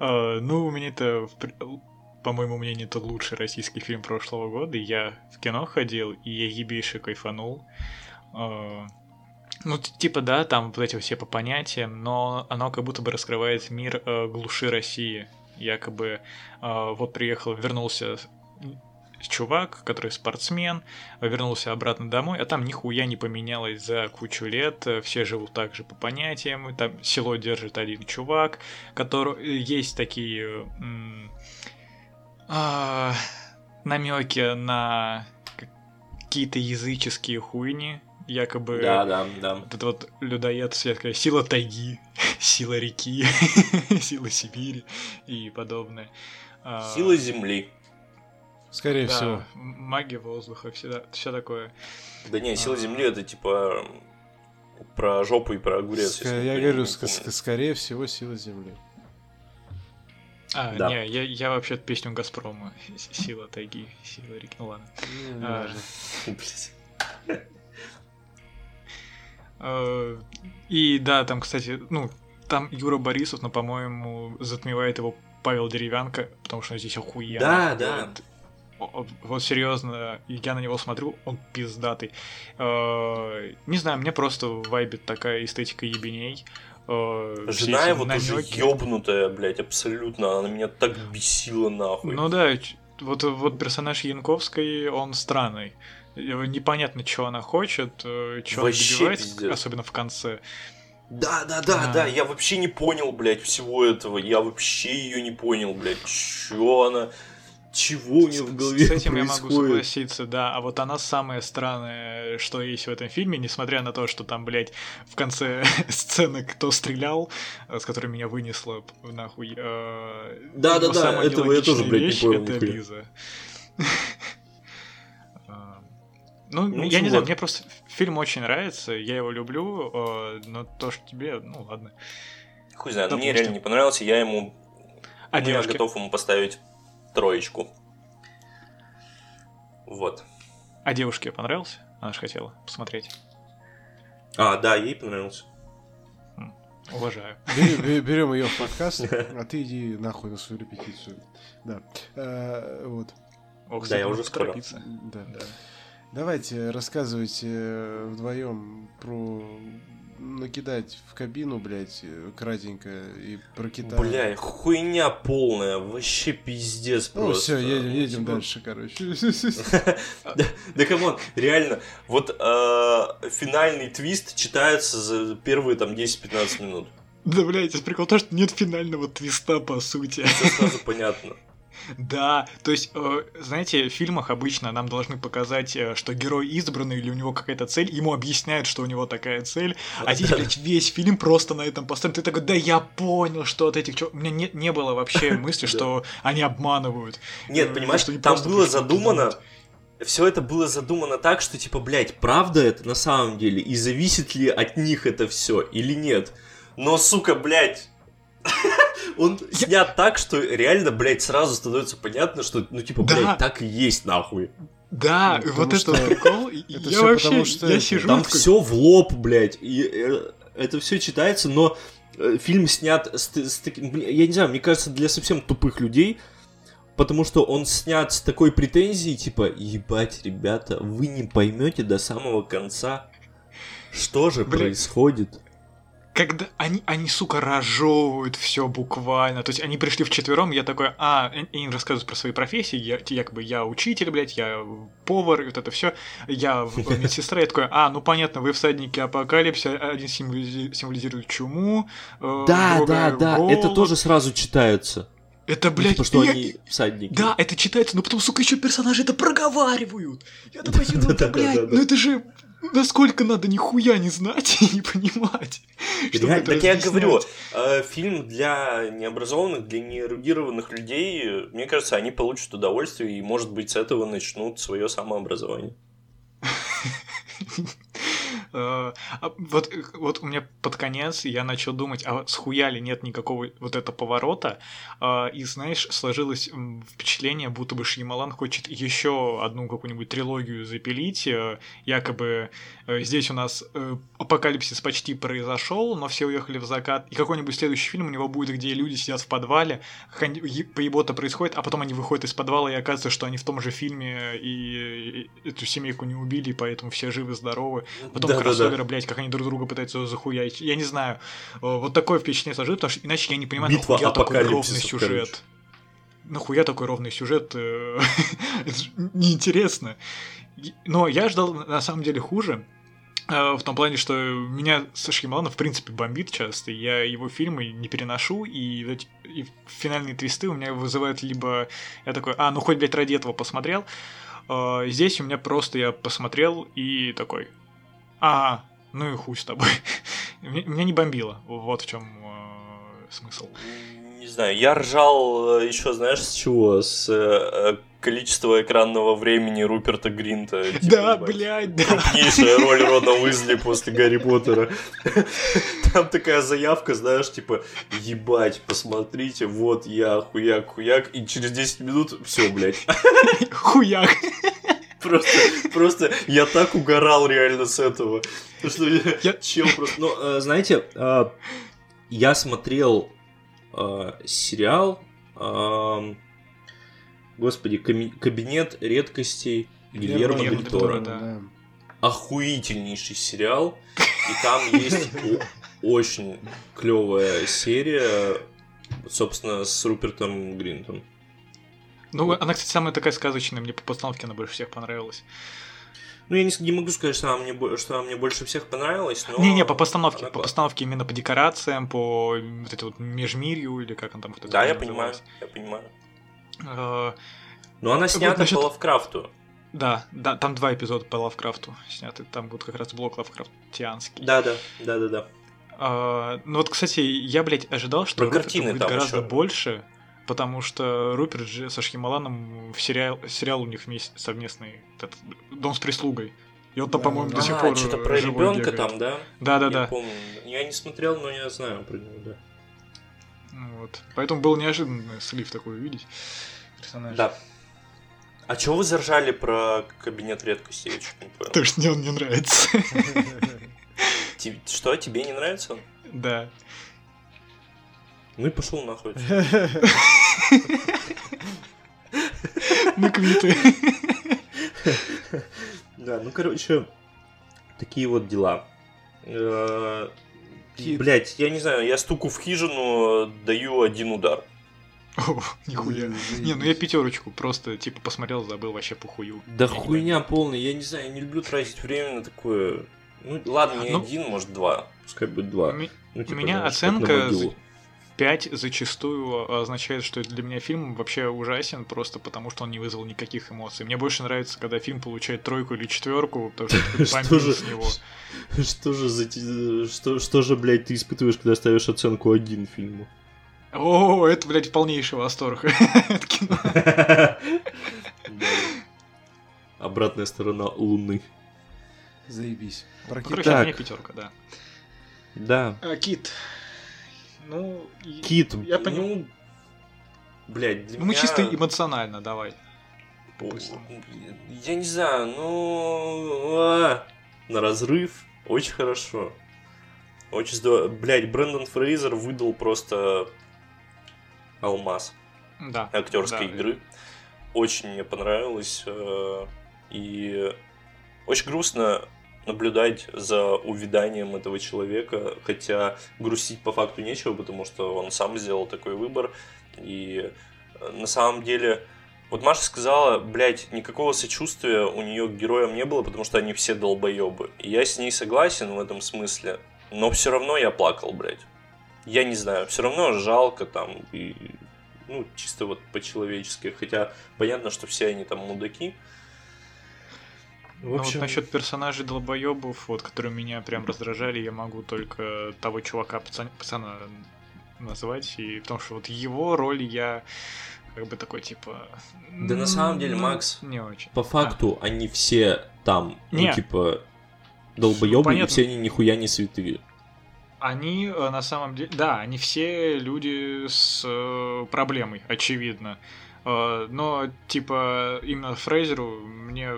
А, ну, у меня это по моему мнению, это лучший российский фильм прошлого года. Я в кино ходил, и я ебейше кайфанул. А, ну, типа, да, там вот эти все по понятиям, но оно как будто бы раскрывает мир э, глуши России. Якобы э, вот приехал, вернулся чувак, который спортсмен, вернулся обратно домой, а там нихуя не поменялось за кучу лет, все живут так же по понятиям, там село держит один чувак, который есть такие а, намеки на какие-то языческие хуйни, якобы да, да, да. вот это вот людоед, такая сила тайги, сила реки, сила Сибири и подобное. А, сила земли. Скорее да, всего. Магия воздуха, все, все такое. Да не, сила а... земли это типа про жопу и про огурец. Ск- я говорю, ск- скорее всего, сила земли. А, да. не, я, я вообще песню Газпрома. Сила тайги, сила реки. Ну ладно. Ну, а, а, и да, там, кстати, ну, там Юра Борисов, но, по-моему, затмевает его Павел Деревянко, потому что он здесь охуенно. Да, да вот серьезно, я на него смотрю, он пиздатый. Э, не знаю, мне просто вайбит такая эстетика ебеней. Э, Жена его тоже ёбнутая, блядь, абсолютно. Она меня так бесила нахуй. Ну да, вот, вот персонаж Янковской, он странный. Непонятно, что она хочет, э, она добивается, пиздец. особенно в конце. Да, да, да, а. да, я вообще не понял, блядь, всего этого. Я вообще ее не понял, блядь, чё она чего у нее в голове С этим происходит? я могу согласиться, да. А вот она самая странная, что есть в этом фильме, несмотря на то, что там, блядь, в конце сцены кто стрелял, э, с которой меня вынесло нахуй. Э, Да-да-да, этого я тоже, блядь, не понял. Это Лиза. Ну, ну, я не знаю, мне просто фильм очень нравится, я его люблю, э, но то, что тебе, ну ладно. Хуй знает, мне реально не понравился, я ему... А ну, я готов ему поставить троечку. Вот. А девушке понравился? Она же хотела посмотреть. А, да, ей понравился. Уважаю. Берем ее в подкаст, а ты иди нахуй на свою репетицию. Да. А, вот. Ох, да, я уже скоро. Да. да. Давайте рассказывайте вдвоем про накидать в кабину, блядь, кратенько и про Кита. Бля, хуйня полная, вообще пиздец ну, просто. Ну все, едем, едем типа... дальше, короче. Да come on, реально, вот э, финальный твист читается за первые там 10-15 минут. Да, блядь, прикол то, что нет финального твиста, по сути. Это сразу понятно. Да, то есть, э, знаете, в фильмах обычно нам должны показать, э, что герой избранный или у него какая-то цель, ему объясняют, что у него такая цель, а здесь, блядь, весь фильм просто на этом построен. Ты такой, да я понял, что от этих... У меня не, не было вообще мысли, что они обманывают. Нет, э, понимаешь, там было задумано все это было задумано так, что типа, блядь, правда это на самом деле, и зависит ли от них это все или нет. Но, сука, блядь, он я... снят так, что реально, блядь, сразу становится понятно, что, ну, типа, блядь, да. так и есть, нахуй. Да, ну, вот это прикол. Это я вообще, потому, что я сижу. Там все в лоб, блядь. И э, это все читается, но э, фильм снят с, с таким, я не знаю, мне кажется, для совсем тупых людей, потому что он снят с такой претензией, типа, ебать, ребята, вы не поймете до самого конца, что же Блин. происходит когда они, они, сука, разжевывают все буквально. То есть они пришли в четвером, я такой, а, они рассказывают про свои профессии, я, якобы я учитель, блядь, я повар, вот это все, я медсестра, я такой, а, ну понятно, вы всадники апокалипсиса, один символизирует чуму. Э, да, да, да, голод. это тоже сразу читается. Это, ну, блядь, типа, что я... они всадники. Да, это читается, но потом, сука, еще персонажи это проговаривают. Я такой, ну, блядь, ну это же насколько надо нихуя не знать и не понимать. Я, так я говорю, э, фильм для необразованных, для неэрудированных людей, мне кажется, они получат удовольствие и, может быть, с этого начнут свое самообразование. А, вот, вот у меня под конец я начал думать, а схуя ли нет никакого вот этого поворота, а, и, знаешь, сложилось впечатление, будто бы Шьямалан хочет еще одну какую-нибудь трилогию запилить, э, якобы э, здесь у нас э, апокалипсис почти произошел, но все уехали в закат, и какой-нибудь следующий фильм у него будет, где люди сидят в подвале, поебота происходит, а потом они выходят из подвала, и оказывается, что они в том же фильме, и эту семейку не убили, поэтому все живы-здоровы. Потом да, да, да. блядь, как они друг друга пытаются захуять. Я не знаю. Вот такое впечатление сложилось, потому что иначе я не понимаю, Битва нахуя такой ровный сюжет. Короче. Нахуя такой ровный сюжет? Э, неинтересно. Но я ждал на самом деле хуже. Э, в том плане, что меня Саша Ямалана в принципе бомбит часто, я его фильмы не переношу, и, и финальные твисты у меня вызывают либо... Я такой, а, ну хоть, блядь, ради этого посмотрел. Здесь у меня просто я посмотрел и такой, а, ну и хуй с тобой. меня не бомбило, вот в чем э, смысл не знаю, я ржал э, еще, знаешь, с чего? С э, количества экранного времени Руперта Гринта. Типа, да, блядь, да. Крупнейшая роль Рона Уизли после Гарри Поттера. Там такая заявка, знаешь, типа, ебать, посмотрите, вот я, хуяк, хуяк, и через 10 минут все, блядь. Хуяк. Просто, просто я так угорал реально с этого. Что я... Чел просто... Ну, э, знаете, э, я смотрел э, сериал, господи, кабинет редкостей Гильермо Дель Торо. Охуительнейший сериал, и там есть очень клевая серия, собственно, с Рупертом Гринтом. Ну, она, кстати, самая такая сказочная, мне по постановке она больше всех понравилась. Ну, я не, не могу сказать, что она, мне, что она мне больше всех понравилась, но... Не-не, по постановке, по постановке именно по декорациям, по вот этой вот межмирью, или как он там... Вот да, я понимаю, я понимаю. Uh, но она снята вот, насчет... по Лавкрафту. Да, да, там два эпизода по Лавкрафту сняты, там будет как раз блок Лавкрафтианский. Да, да, да, да, да. Uh, ну вот, кстати, я, блядь, ожидал, что Про картины будет гораздо еще. больше, потому что Руперт же со Шхималаном в сериал, сериал у них вместе совместный этот, дом с прислугой. И он там, да. по-моему, до сих а, пор. что-то про ребенка там, да? Да, да, я да. Помню. Я не смотрел, но я знаю про него, да. Вот. Поэтому был неожиданный слив такой увидеть. Персонаж. Да. А чего вы заржали про кабинет редкостей? Я чуть не понял. Потому что мне он не нравится. Что, тебе не нравится он? Да. Ну и пошел нахуй. Мы квиты. Да, ну короче, такие вот дела. Э, Блять, я не знаю, я стуку в хижину, даю один удар. О, нихуя. Не, ну я пятерочку просто, типа, посмотрел, забыл вообще похую. Да хуйня полная, я не знаю, я не люблю тратить время на такое. Ну, ладно, не ну, один, может, два. Пускай будет два. Ну, типа, у меня оценка 5 зачастую означает, что для меня фильм вообще ужасен, просто потому что он не вызвал никаких эмоций. Мне больше нравится, когда фильм получает тройку или четверку, потому что что же, с него. Что же, за, что, что же, блядь, ты испытываешь, когда ставишь оценку один фильму? О, это, блядь, полнейший восторг Обратная сторона Луны. Заебись. Про Короче, так. пятерка, да. Да. А, Кит. Ну, Кит. Я понимаю. Ну, блядь, для ну, меня... Мы чисто эмоционально, давай. Я не знаю, ну... А, на разрыв. Очень хорошо. Очень здорово. Блядь, Брэндон Фрейзер выдал просто алмаз да, актерской да, игры. Очень мне понравилось. Э, и очень грустно наблюдать за увиданием этого человека, хотя грустить по факту нечего, потому что он сам сделал такой выбор. И э, на самом деле, вот Маша сказала, блядь, никакого сочувствия у нее к героям не было, потому что они все долбоебы. И я с ней согласен в этом смысле, но все равно я плакал, блядь. Я не знаю, все равно жалко там, и, ну, чисто вот по-человечески. Хотя понятно, что все они там мудаки, в общем... Ну, вот насчет персонажей долбоебов, вот, которые меня прям раздражали, я могу только того чувака пацана, пацана назвать, и потому что вот его роль я как бы такой типа. Да на самом деле, ну, Макс, не очень. По факту а. они все там, ну, не. ну типа. долбоебы, Понятно. и все они нихуя не святые. Они э, на самом деле, да, они все люди с э, проблемой, очевидно. Э, но, типа, именно Фрейзеру мне,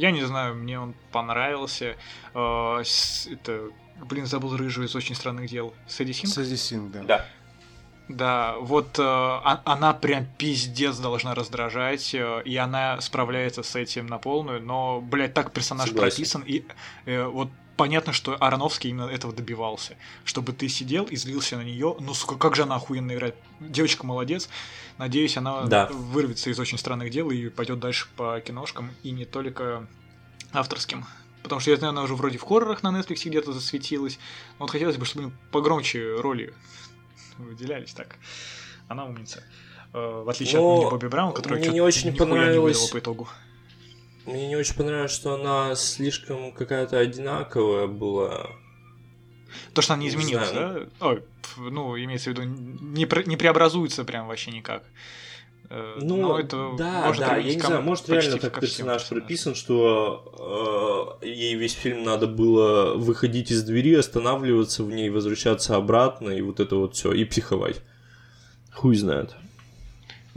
я не знаю, мне он понравился. Это, блин, забыл рыжую из очень странных дел. Сэдди Синг? Сэдди Синг, да. Да. Да, вот э, а, она прям пиздец должна раздражать, э, и она справляется с этим на полную, но, блядь, так персонаж Согласен. прописан, и э, вот понятно, что Ароновский именно этого добивался. Чтобы ты сидел и злился на нее. Ну, сука, как же она охуенно играет. Девочка молодец. Надеюсь, она да. вырвется из очень странных дел и пойдет дальше по киношкам, и не только авторским. Потому что я знаю, она уже вроде в хоррорах на Netflix где-то засветилась. Но вот хотелось бы, чтобы погромче роли выделялись так. Она умница. Э, в отличие Но от Бобби Браун, который мне не очень понравилось... не по итогу. Мне не очень понравилось, что она слишком какая-то одинаковая была. То, что она не изменилась, не да? Ой, ну, имеется в виду, не, не преобразуется прям вообще никак. Э, ну, Но это да, да, я не знаю, может реально так персонаж прописан, что э, ей весь фильм надо было выходить из двери, останавливаться в ней, возвращаться обратно и вот это вот все и психовать. Хуй знает.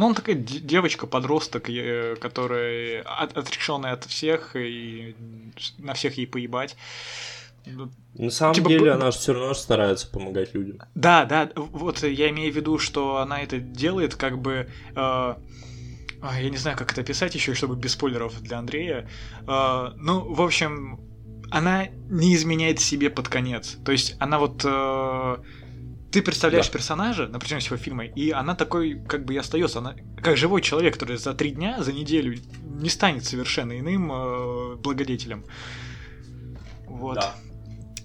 Ну, он такая девочка, подросток, которая от, отрешенная от всех и на всех ей поебать. Ну, на самом типа, деле она же все равно старается помогать людям. Да, да, вот я имею в виду, что она это делает как бы... Э, я не знаю, как это описать еще, чтобы без спойлеров для Андрея. Э, ну, в общем, она не изменяет себе под конец. То есть она вот... Э, ты представляешь да. персонажа на протяжении всего фильма, и она такой, как бы и остается. Она как живой человек, который за три дня, за неделю не станет совершенно иным э, благодетелем. Вот. Да.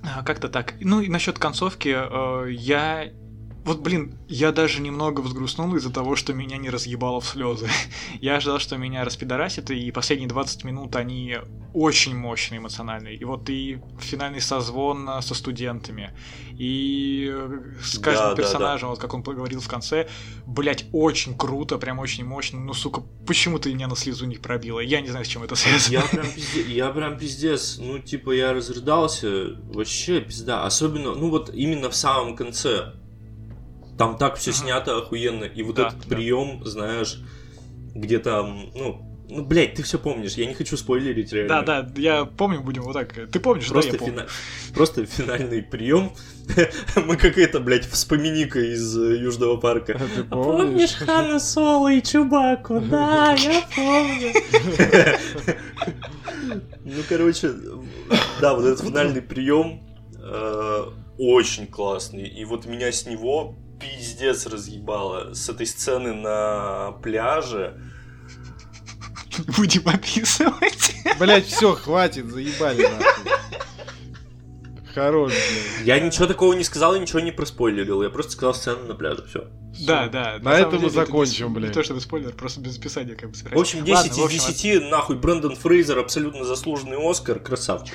А, как-то так. Ну и насчет концовки, э, я вот, блин, я даже немного взгрустнул из-за того, что меня не разъебало в слезы. я ожидал, что меня распидорасит, и последние 20 минут они очень мощные эмоциональные. И вот и финальный созвон со студентами, и с каждым да, персонажем, да, да. вот как он поговорил в конце, блять, очень круто, прям очень мощно. Ну, сука, почему ты меня на слезу не пробила? Я не знаю, с чем это связано. Я прям пиздец, я прям пиздец, ну, типа, я разрыдался, вообще пизда. Особенно, ну, вот именно в самом конце там так все снято охуенно. И вот да, этот да. прием, знаешь, где там, ну, ну, блядь, ты все помнишь, я не хочу спойлерить реально. Да, да, я помню, будем вот так. Ты помнишь, просто да, я помню. Фина... Просто финальный прием. Мы как это, блядь, вспомини-ка из э, Южного парка. А ты помнишь? помнишь Хана Соло и Чубаку? Да, я помню. Ну, короче, да, вот этот финальный прием э, очень классный. И вот меня с него пиздец разъебало с этой сцены на пляже. Будем описывать. Блять, все, хватит, заебали нахуй. Хорош, блядь. Я ничего такого не сказал и ничего не проспойлерил. Я просто сказал сцену на пляже, все. Да, да. На, на этом мы закончим, блядь. Не то, чтобы спойлер, просто без описания как бы В общем, 10 Ладно, из общем, 10, от... нахуй, Брэндон Фрейзер, абсолютно заслуженный Оскар, красавчик.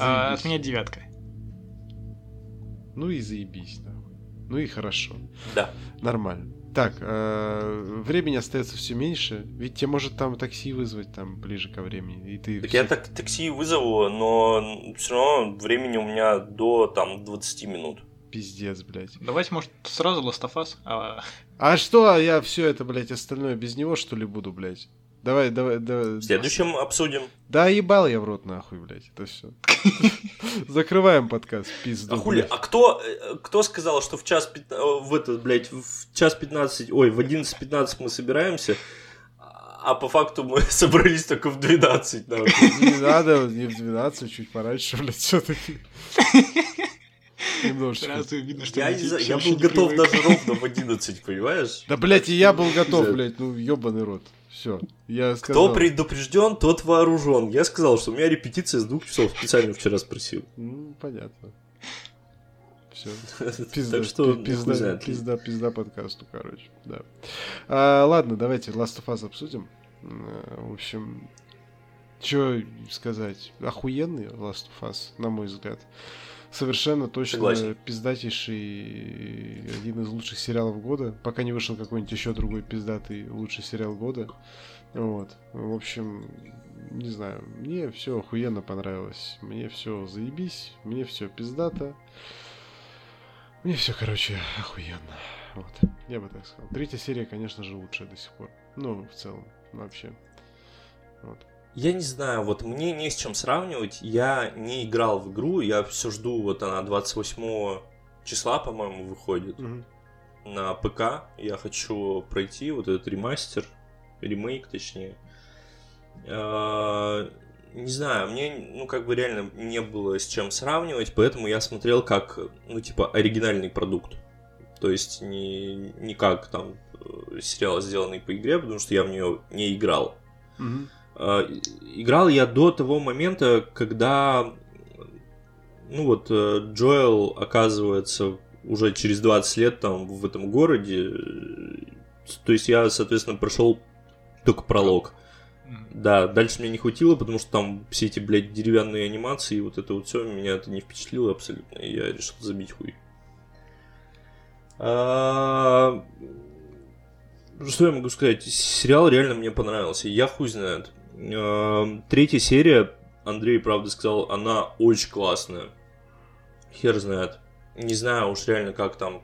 А, от меня девятка. Ну и заебись, да. Ну и хорошо. Да. Нормально. Так, э, времени остается все меньше. Ведь тебе может там такси вызвать там ближе ко времени. И ты так все... я так такси вызову, но все равно времени у меня до там 20 минут. Пиздец, блядь. Давайте, может, сразу Us, а... А что, я все это, блядь, остальное без него, что ли, буду, блядь? Давай, давай, давай. В следующем обсудим. Да, ебал я в рот нахуй, блядь, это все. Закрываем подкаст, пизду. А хули, а кто, э, кто сказал, что в час, э, в этот, блядь, в час 15, ой, в 11.15 мы собираемся, а по факту мы собрались только в 12, нахуй. Не надо, не в 12, чуть пораньше, блядь, все-таки. Немножечко. Сразу видно, что я, не знаю, я был готов даже ровно в 11, понимаешь? Да, блядь, и я был готов, блядь, ну, ебаный рот. Все, я сказал. Кто предупрежден, тот вооружен. Я сказал, что у меня репетиция с двух часов. Специально вчера спросил. Ну, понятно. Все. Пизда, так что пизда, пизда, пизда подкасту, короче. Да. А, ладно, давайте Last of Us обсудим. Э, в общем, что сказать? Охуенный Last of Us, на мой взгляд. Совершенно точно Согласен. пиздатейший один из лучших сериалов года. Пока не вышел какой-нибудь еще другой пиздатый лучший сериал года. Вот. В общем, не знаю, мне все охуенно понравилось. Мне все заебись, мне все пиздато. Мне все, короче, охуенно. Вот, я бы так сказал. Третья серия, конечно же, лучшая до сих пор. Ну, в целом, вообще. Вот. Я не знаю, вот мне не с чем сравнивать. Я не играл в игру, я все жду, вот она 28 числа, по-моему, выходит угу. на ПК. Я хочу пройти вот этот ремастер, ремейк, точнее. А, не знаю, мне, ну, как бы реально не было с чем сравнивать, поэтому я смотрел как, ну, типа, оригинальный продукт. То есть не, не как там э, сериал, сделанный по игре, потому что я в нее не играл. Mm-hmm. Играл я до того момента, когда, ну вот, э, Джоэл оказывается уже через 20 лет там в этом городе. То есть я, соответственно, прошел только пролог. Да, дальше мне не хватило, потому что там все эти, блядь, деревянные анимации и вот это вот все меня это не впечатлило абсолютно. И я решил забить хуй. А... Что я могу сказать? Сериал реально мне понравился. Я хуй знает. А... Третья серия, Андрей, правда, сказал, она очень классная. Хер знает. Не знаю уж реально, как там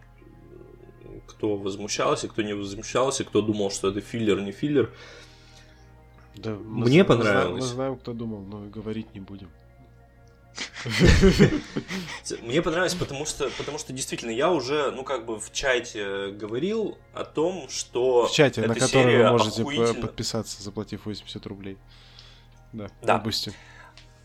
кто возмущался, кто не возмущался, кто думал, что это филлер, не филлер. Да, Мне мы, понравилось. Мы знаем, мы знаем, кто думал, но говорить не будем. Мне понравилось, потому что, потому что действительно я уже, ну как бы в чате говорил о том, что в чате, на который вы можете охуительно... подписаться, заплатив 80 рублей. Да, да. Boosty.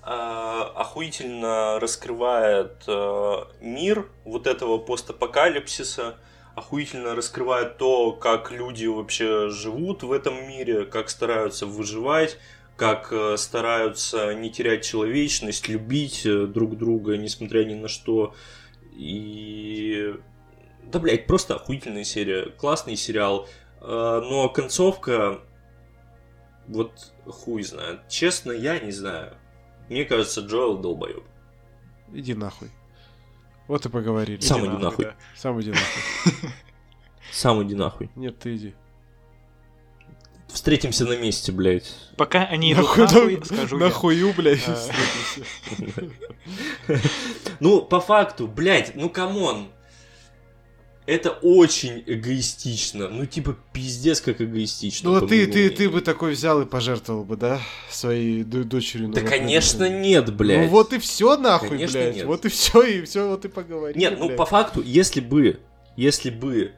А, охуительно раскрывает а, мир вот этого постапокалипсиса охуительно раскрывает то, как люди вообще живут в этом мире, как стараются выживать, как э, стараются не терять человечность, любить э, друг друга, несмотря ни на что. И... Да, блядь, просто охуительная серия. Классный сериал. Э, но концовка... Вот хуй знает. Честно, я не знаю. Мне кажется, Джоэл долбоеб. Иди нахуй. Вот и поговорили. Сам иди нахуй. Да. Сам иди нахуй. Сам иди нахуй. Нет, ты иди. Встретимся на месте, блядь. Пока они идут нахуй, нахуй скажу Нахую, блядь, а. Ну, по факту, блядь, ну come on. Это очень эгоистично. Ну, типа, пиздец, как эгоистично. Ну, а ты, ты, ты бы такой взял и пожертвовал бы, да? Своей дочерью. Да, конечно, нет, блядь. Ну, вот и все, нахуй, конечно, блядь. Нет. Вот и все, и все, вот и поговорили. Нет, ну, по факту, если бы, если бы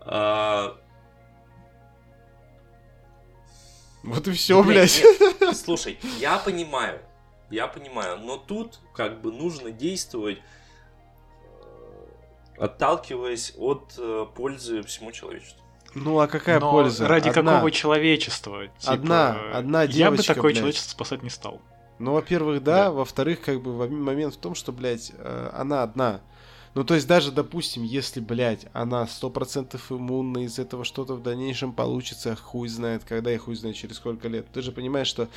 а... Вот и все, блядь. Нет, слушай, я понимаю, я понимаю, но тут как бы нужно действовать э, отталкиваясь от э, пользы всему человечеству. Ну а какая Но польза? Ради одна, какого человечества? Типа, одна, одна девочка. Я бы такое блядь. человечество спасать не стал. Ну, во-первых, да, да. во-вторых, как бы момент в том, что, блядь, э, она одна. Ну, то есть даже, допустим, если, блядь, она сто процентов иммунна, из этого что-то в дальнейшем получится, хуй знает, когда и хуй знает через сколько лет. Ты же понимаешь, что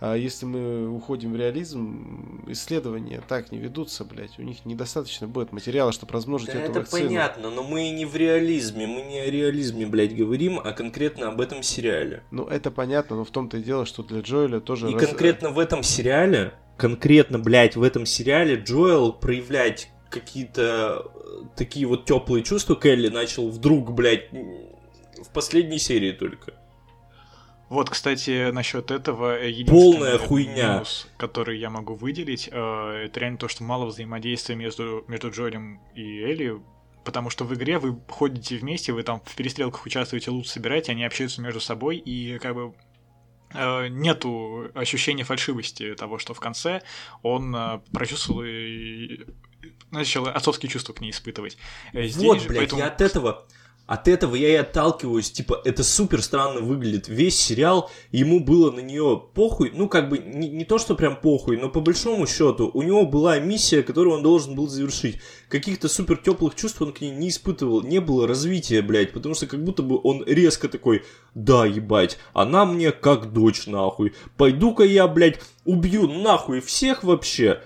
а, если мы уходим в реализм, исследования так не ведутся, блядь. У них недостаточно будет материала, чтобы размножить да эту это вакцину. понятно, но мы не в реализме, мы не о реализме, блядь, говорим, а конкретно об этом сериале. Ну, это понятно, но в том-то и дело, что для Джоэля тоже... И раз... конкретно в этом сериале, конкретно, блядь, в этом сериале Джоэл проявлять какие-то э, такие вот теплые чувства Келли начал вдруг, блядь, в последней серии только. Вот, кстати, насчет этого полная хуйня, минус, который я могу выделить, э, это реально то, что мало взаимодействия между между Джоэлем и Элли, потому что в игре вы ходите вместе, вы там в перестрелках участвуете, лут собираете, они общаются между собой и как бы э, нету ощущения фальшивости того, что в конце он прочувствовал начал отцовские чувства к ней испытывать. Э, здесь вот, же, блядь, поэтому... я от этого... От этого я и отталкиваюсь, типа, это супер странно выглядит. Весь сериал, ему было на нее похуй, ну, как бы, не, не то, что прям похуй, но по большому счету, у него была миссия, которую он должен был завершить. Каких-то супер теплых чувств он к ней не испытывал, не было развития, блядь, потому что как будто бы он резко такой, да, ебать, она мне как дочь, нахуй, пойду-ка я, блядь, убью нахуй всех вообще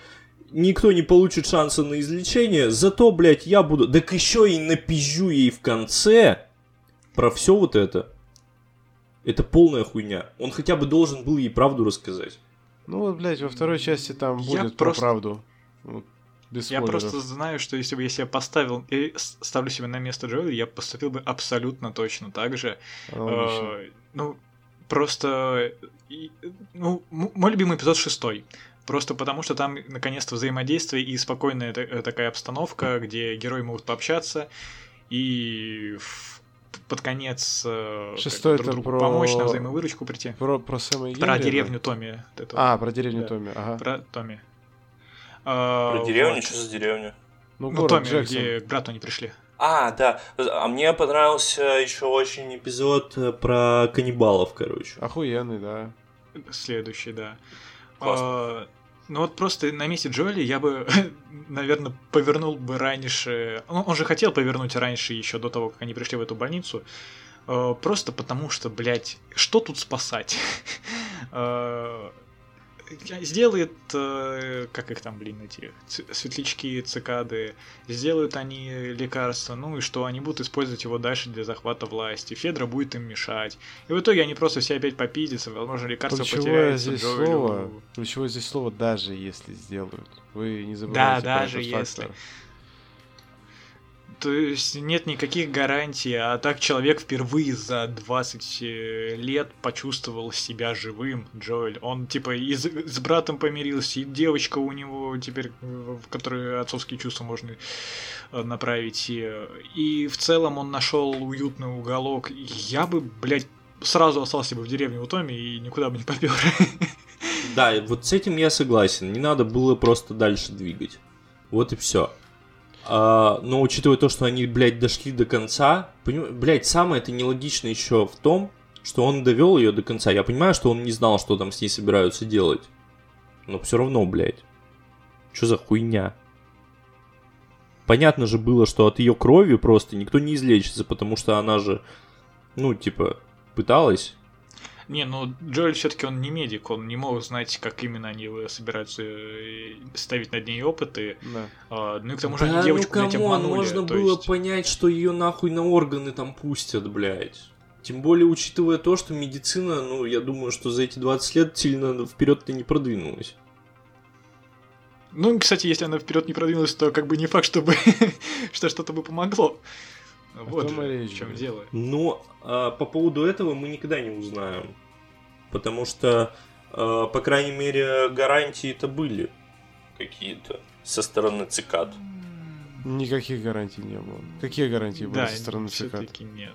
никто не получит шанса на излечение, зато, блядь, я буду... Так еще и напизжу ей в конце про все вот это. Это полная хуйня. Он хотя бы должен был ей правду рассказать. Ну вот, блядь, во второй части там Я будет просто- про правду. Вот, без Я спойлеров. просто знаю, что если бы я себя поставил и ставлю себя на место Джоэля, я поступил бы абсолютно точно так же. Аналогично. Э, ну, просто... и- ну, мой любимый эпизод шестой. Просто потому, что там наконец-то взаимодействие и спокойная э, такая обстановка, где герои могут пообщаться и под конец э, Шестой друг это другу про- помочь на взаимовыручку прийти. Про, про Сэма и Про Генри, да? деревню Томми. вот. А, про деревню Да. Томми, ага. Про Томми. А, Про деревню, вот. что за деревню? Ну, Ну, Томми, Джексон. где к брату не пришли. А, да. А мне понравился еще очень эпизод э, про каннибалов, короче. Охуенный, да. Следующий, да. Классно. А, ну вот просто на месте Джоэли я бы, наверное, повернул бы раньше. Ну, он же хотел повернуть раньше, еще до того, как они пришли в эту больницу. А, Просто потому что, блядь, что тут спасать? Сделает, э, как их там, блин, эти светлячки, цикады, сделают они лекарства, ну и что, они будут использовать его дальше для захвата власти. Федра будет им мешать. И в итоге они просто все опять попиздятся, возможно, лекарство Ключевое потеряется. здесь Джоэлю. слово, ключевое здесь слово даже если сделают. Вы не Да, забывайте про даже этот если. фактор. То есть нет никаких гарантий, а так человек впервые за 20 э, лет почувствовал себя живым, Джоэль. Он типа и с, братом помирился, и девочка у него теперь, в которой отцовские чувства можно э, направить. И, в целом он нашел уютный уголок. Я бы, блядь, сразу остался бы в деревне у Томи и никуда бы не попер. Да, вот с этим я согласен. Не надо было просто дальше двигать. Вот и все. Но учитывая то, что они, блядь, дошли до конца, поним... блядь, самое это нелогично еще в том, что он довел ее до конца. Я понимаю, что он не знал, что там с ней собираются делать. Но все равно, блядь. Что за хуйня? Понятно же было, что от ее крови просто никто не излечится, потому что она же, ну, типа, пыталась. Не, ну Джоэль все-таки он не медик, он не мог знать, как именно они собираются э, ставить над ней опыты. Да. А, ну и к тому же Да они девочку, ну блядь, обманули. можно было есть- понять, что ее нахуй на органы там пустят, блядь. Тем более, учитывая то, что медицина, ну, я думаю, что за эти 20 лет сильно вперед-то не продвинулась. Ну, кстати, если она вперед не продвинулась, то как бы не факт, чтобы что что-то бы помогло. Вот же речь, в чем блядь. дело. Но а, по поводу этого мы никогда не узнаем. Потому что, а, по крайней мере, гарантии-то были какие-то со стороны цикад. Никаких гарантий не было. Какие гарантии были Да, со стороны все-таки нет.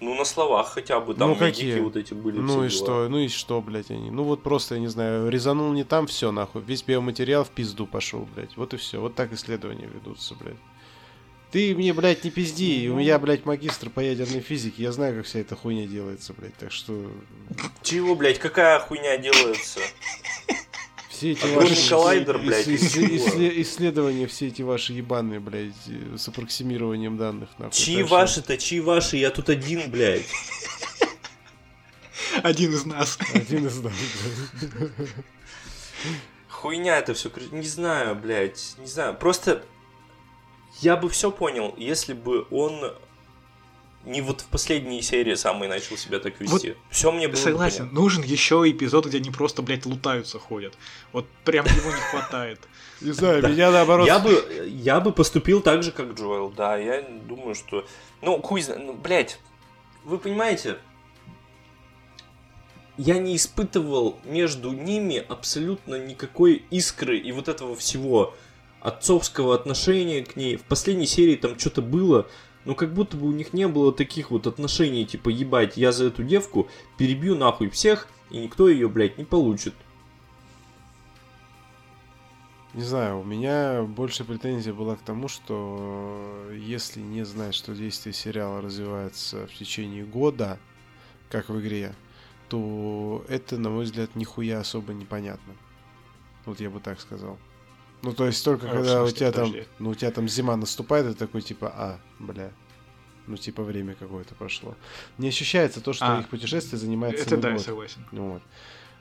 Ну, на словах хотя бы, там Ну, какие? вот эти были. Ну и дела. что? Ну и что, блядь, они? Ну вот просто, я не знаю, резанул не там, все нахуй. Весь биоматериал в пизду пошел, блядь. Вот и все. Вот так исследования ведутся, блядь. Ты мне, блядь, не пизди. У меня, блядь, магистр по ядерной физике. Я знаю, как вся эта хуйня делается, блядь. Так что Чего, блядь, какая хуйня делается? все эти Огромный ваши... коллайдер, блядь, ис- ис- исследования, все эти ваши ебаные, блядь, э, с аппроксимированием данных, нахуй. Чьи Так что- ваши-то, чьи ваши? Я тут один, блядь. Один из нас. Один из нас, блядь. Хуйня это все, не знаю, блядь, не знаю. Просто я бы все понял, если бы он не вот в последней серии самый начал себя так вести. все мне было бы Согласен, понятно. нужен еще эпизод, где они просто, блядь, лутаются ходят. Вот прям его не хватает. Не знаю, меня наоборот... Я бы, я бы поступил так же, как Джоэл, да, я думаю, что... Ну, хуй ну, блядь, вы понимаете, я не испытывал между ними абсолютно никакой искры и вот этого всего отцовского отношения к ней. В последней серии там что-то было, но как будто бы у них не было таких вот отношений, типа, ебать, я за эту девку перебью нахуй всех, и никто ее, блядь, не получит. Не знаю, у меня больше претензия была к тому, что если не знать, что действие сериала развивается в течение года, как в игре, то это, на мой взгляд, нихуя особо непонятно. Вот я бы так сказал. Ну, то есть только А, в когда у тебя там, подожди. ну, у тебя там зима наступает, это такой типа, а, бля, ну, типа время какое-то прошло. Не ощущается то, что А, их путешествие занимает Это целый да, я год. согласен. Ну, вот.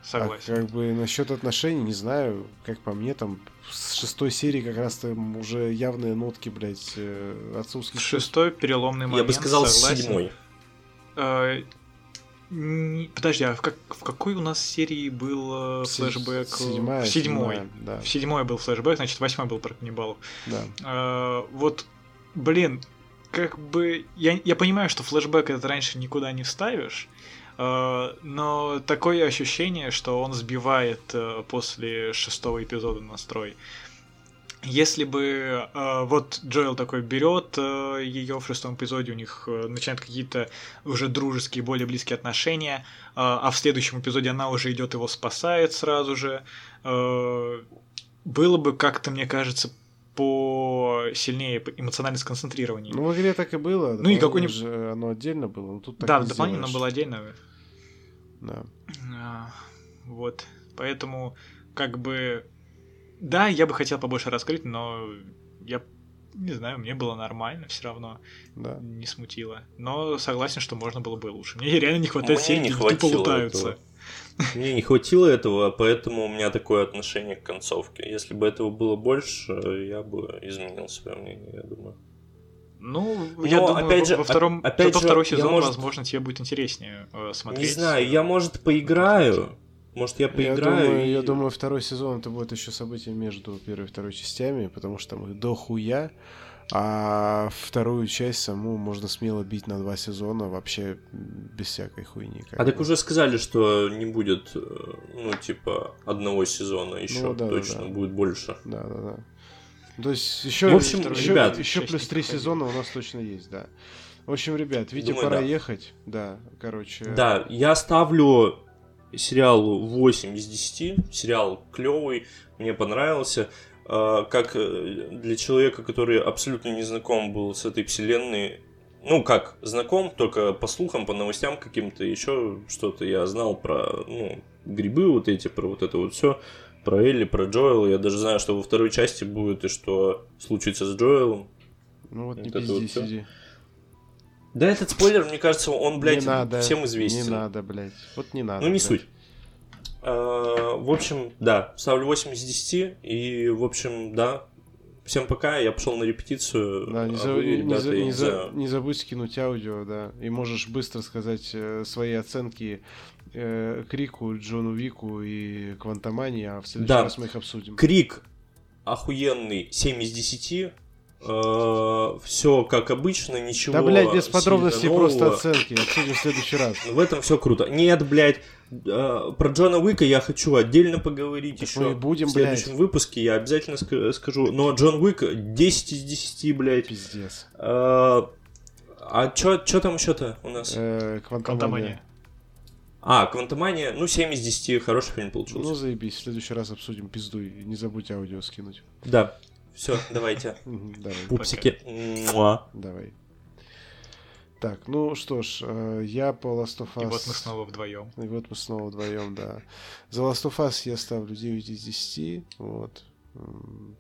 Согласен. А как бы насчет отношений, не знаю, как по мне, там с шестой серии как раз там уже явные нотки, блядь, э, отцовских. Шестой переломный момент. я бы сказал, согласен. седьмой. Э, Подожди, а в, как, в какой у нас серии был э, флешбэк? Седьмая. В седьмой. седьмая, да. В седьмой был флешбэк, значит, восьмой был про каннибалов. Да. А, вот, блин, как бы... Я, я понимаю, что флешбэк это раньше никуда не вставишь, а, но такое ощущение, что он сбивает а, после шестого эпизода настрой. Если бы э, вот Джоэл такой берет э, ее в шестом эпизоде, у них э, начинают какие-то уже дружеские, более близкие отношения, э, а в следующем эпизоде она уже идет его спасает сразу же, э, было бы как-то, мне кажется, по сильнее эмоционально сконцентрирование. Ну, в игре так и было. Ну и какой-нибудь... же оно отдельно было, но тут так Да, дополнительно сделаешь. было отдельно. Да. А, Вот. Поэтому, как бы. Да, я бы хотел побольше раскрыть, но я не знаю, мне было нормально, все равно Да. не смутило. Но согласен, что можно было бы лучше. Мне реально не хватает Мне серий, не где тупо хватило лутаются. этого. Мне не хватило этого, поэтому у меня такое отношение к концовке. Если бы этого было больше, я бы изменил свое мнение, я думаю. Ну, Но, я думаю, опять во- же, во втором, оп- опять же, второй сезон, может- возможно, тебе будет интереснее э, смотреть. Не знаю, я, может, поиграю. Может, я Я поиграю. думаю, и- я думаю, второй сезон это будет еще событие между первой и второй частями, потому что там их до хуя. А вторую часть саму можно смело бить на два сезона, вообще без всякой хуйни. как А так бы. уже сказали, что не будет, э, ну, типа, одного сезона еще Ну, да, да, точно, да. будет больше. Да, да, да. То есть еще, В общем, еще, ребят, еще плюс три сезона у нас точно есть, да. В общем, ребят, Витя, Думаю, пора да. ехать. Да, короче. Да, я ставлю сериалу 8 из 10. Сериал клевый, мне понравился. А, Как э, для человека, который абсолютно не знаком был с этой вселенной, ну как, знаком, только по слухам, по новостям каким-то, еще что-то я знал про, ну, грибы вот эти, про вот это вот все, про Элли, про Джоэла. Я даже знаю, что во второй части будет и что случится с Джоэлом. Ну вот не Это пизди, вот сиди. Да этот спойлер, мне кажется, он, блядь, не надо, всем известен. Не надо, блядь. Вот не надо. Ну, не блядь. суть. А, В общем, да, ставлю 8 из 10. И, в общем, да. Всем пока, я пошел на репетицию. Да, не, а за- вы, не ребята, за- не за- не забудь скинуть аудио, да. И можешь быстро сказать э, свои оценки э, Крику, Джону Вику и Квантомании, а в следующий Да. раз мы их обсудим. Крик охуенный 7 из 10. Все как обычно, ничего. да, блядь, без подробностей, просто нового. оценки. Обсудим в следующий раз. В этом все круто. Нет, блядь, э, про Джона Уика я хочу отдельно поговорить Так еще. мы будем, в следующем выпуске я обязательно ска- скажу. Но Джон Уик 10 из 10, блядь. Пиздец. А а чё, чё там еще-то у нас? Э, Квантомания. Квантомания. А, Квантомания, ну 7 из 10, хороший фильм получился. Ну, заебись. В следующий раз обсудим пизду. И не забудь аудио скинуть. Да, все, давайте. Давай. Пупсики. Муа. Давай. Так, ну что ж, э, я по Last of Us... И вот мы снова вдвоем. И вот мы снова вдвоем, да. За Last of Us я ставлю 9 из 10. Вот.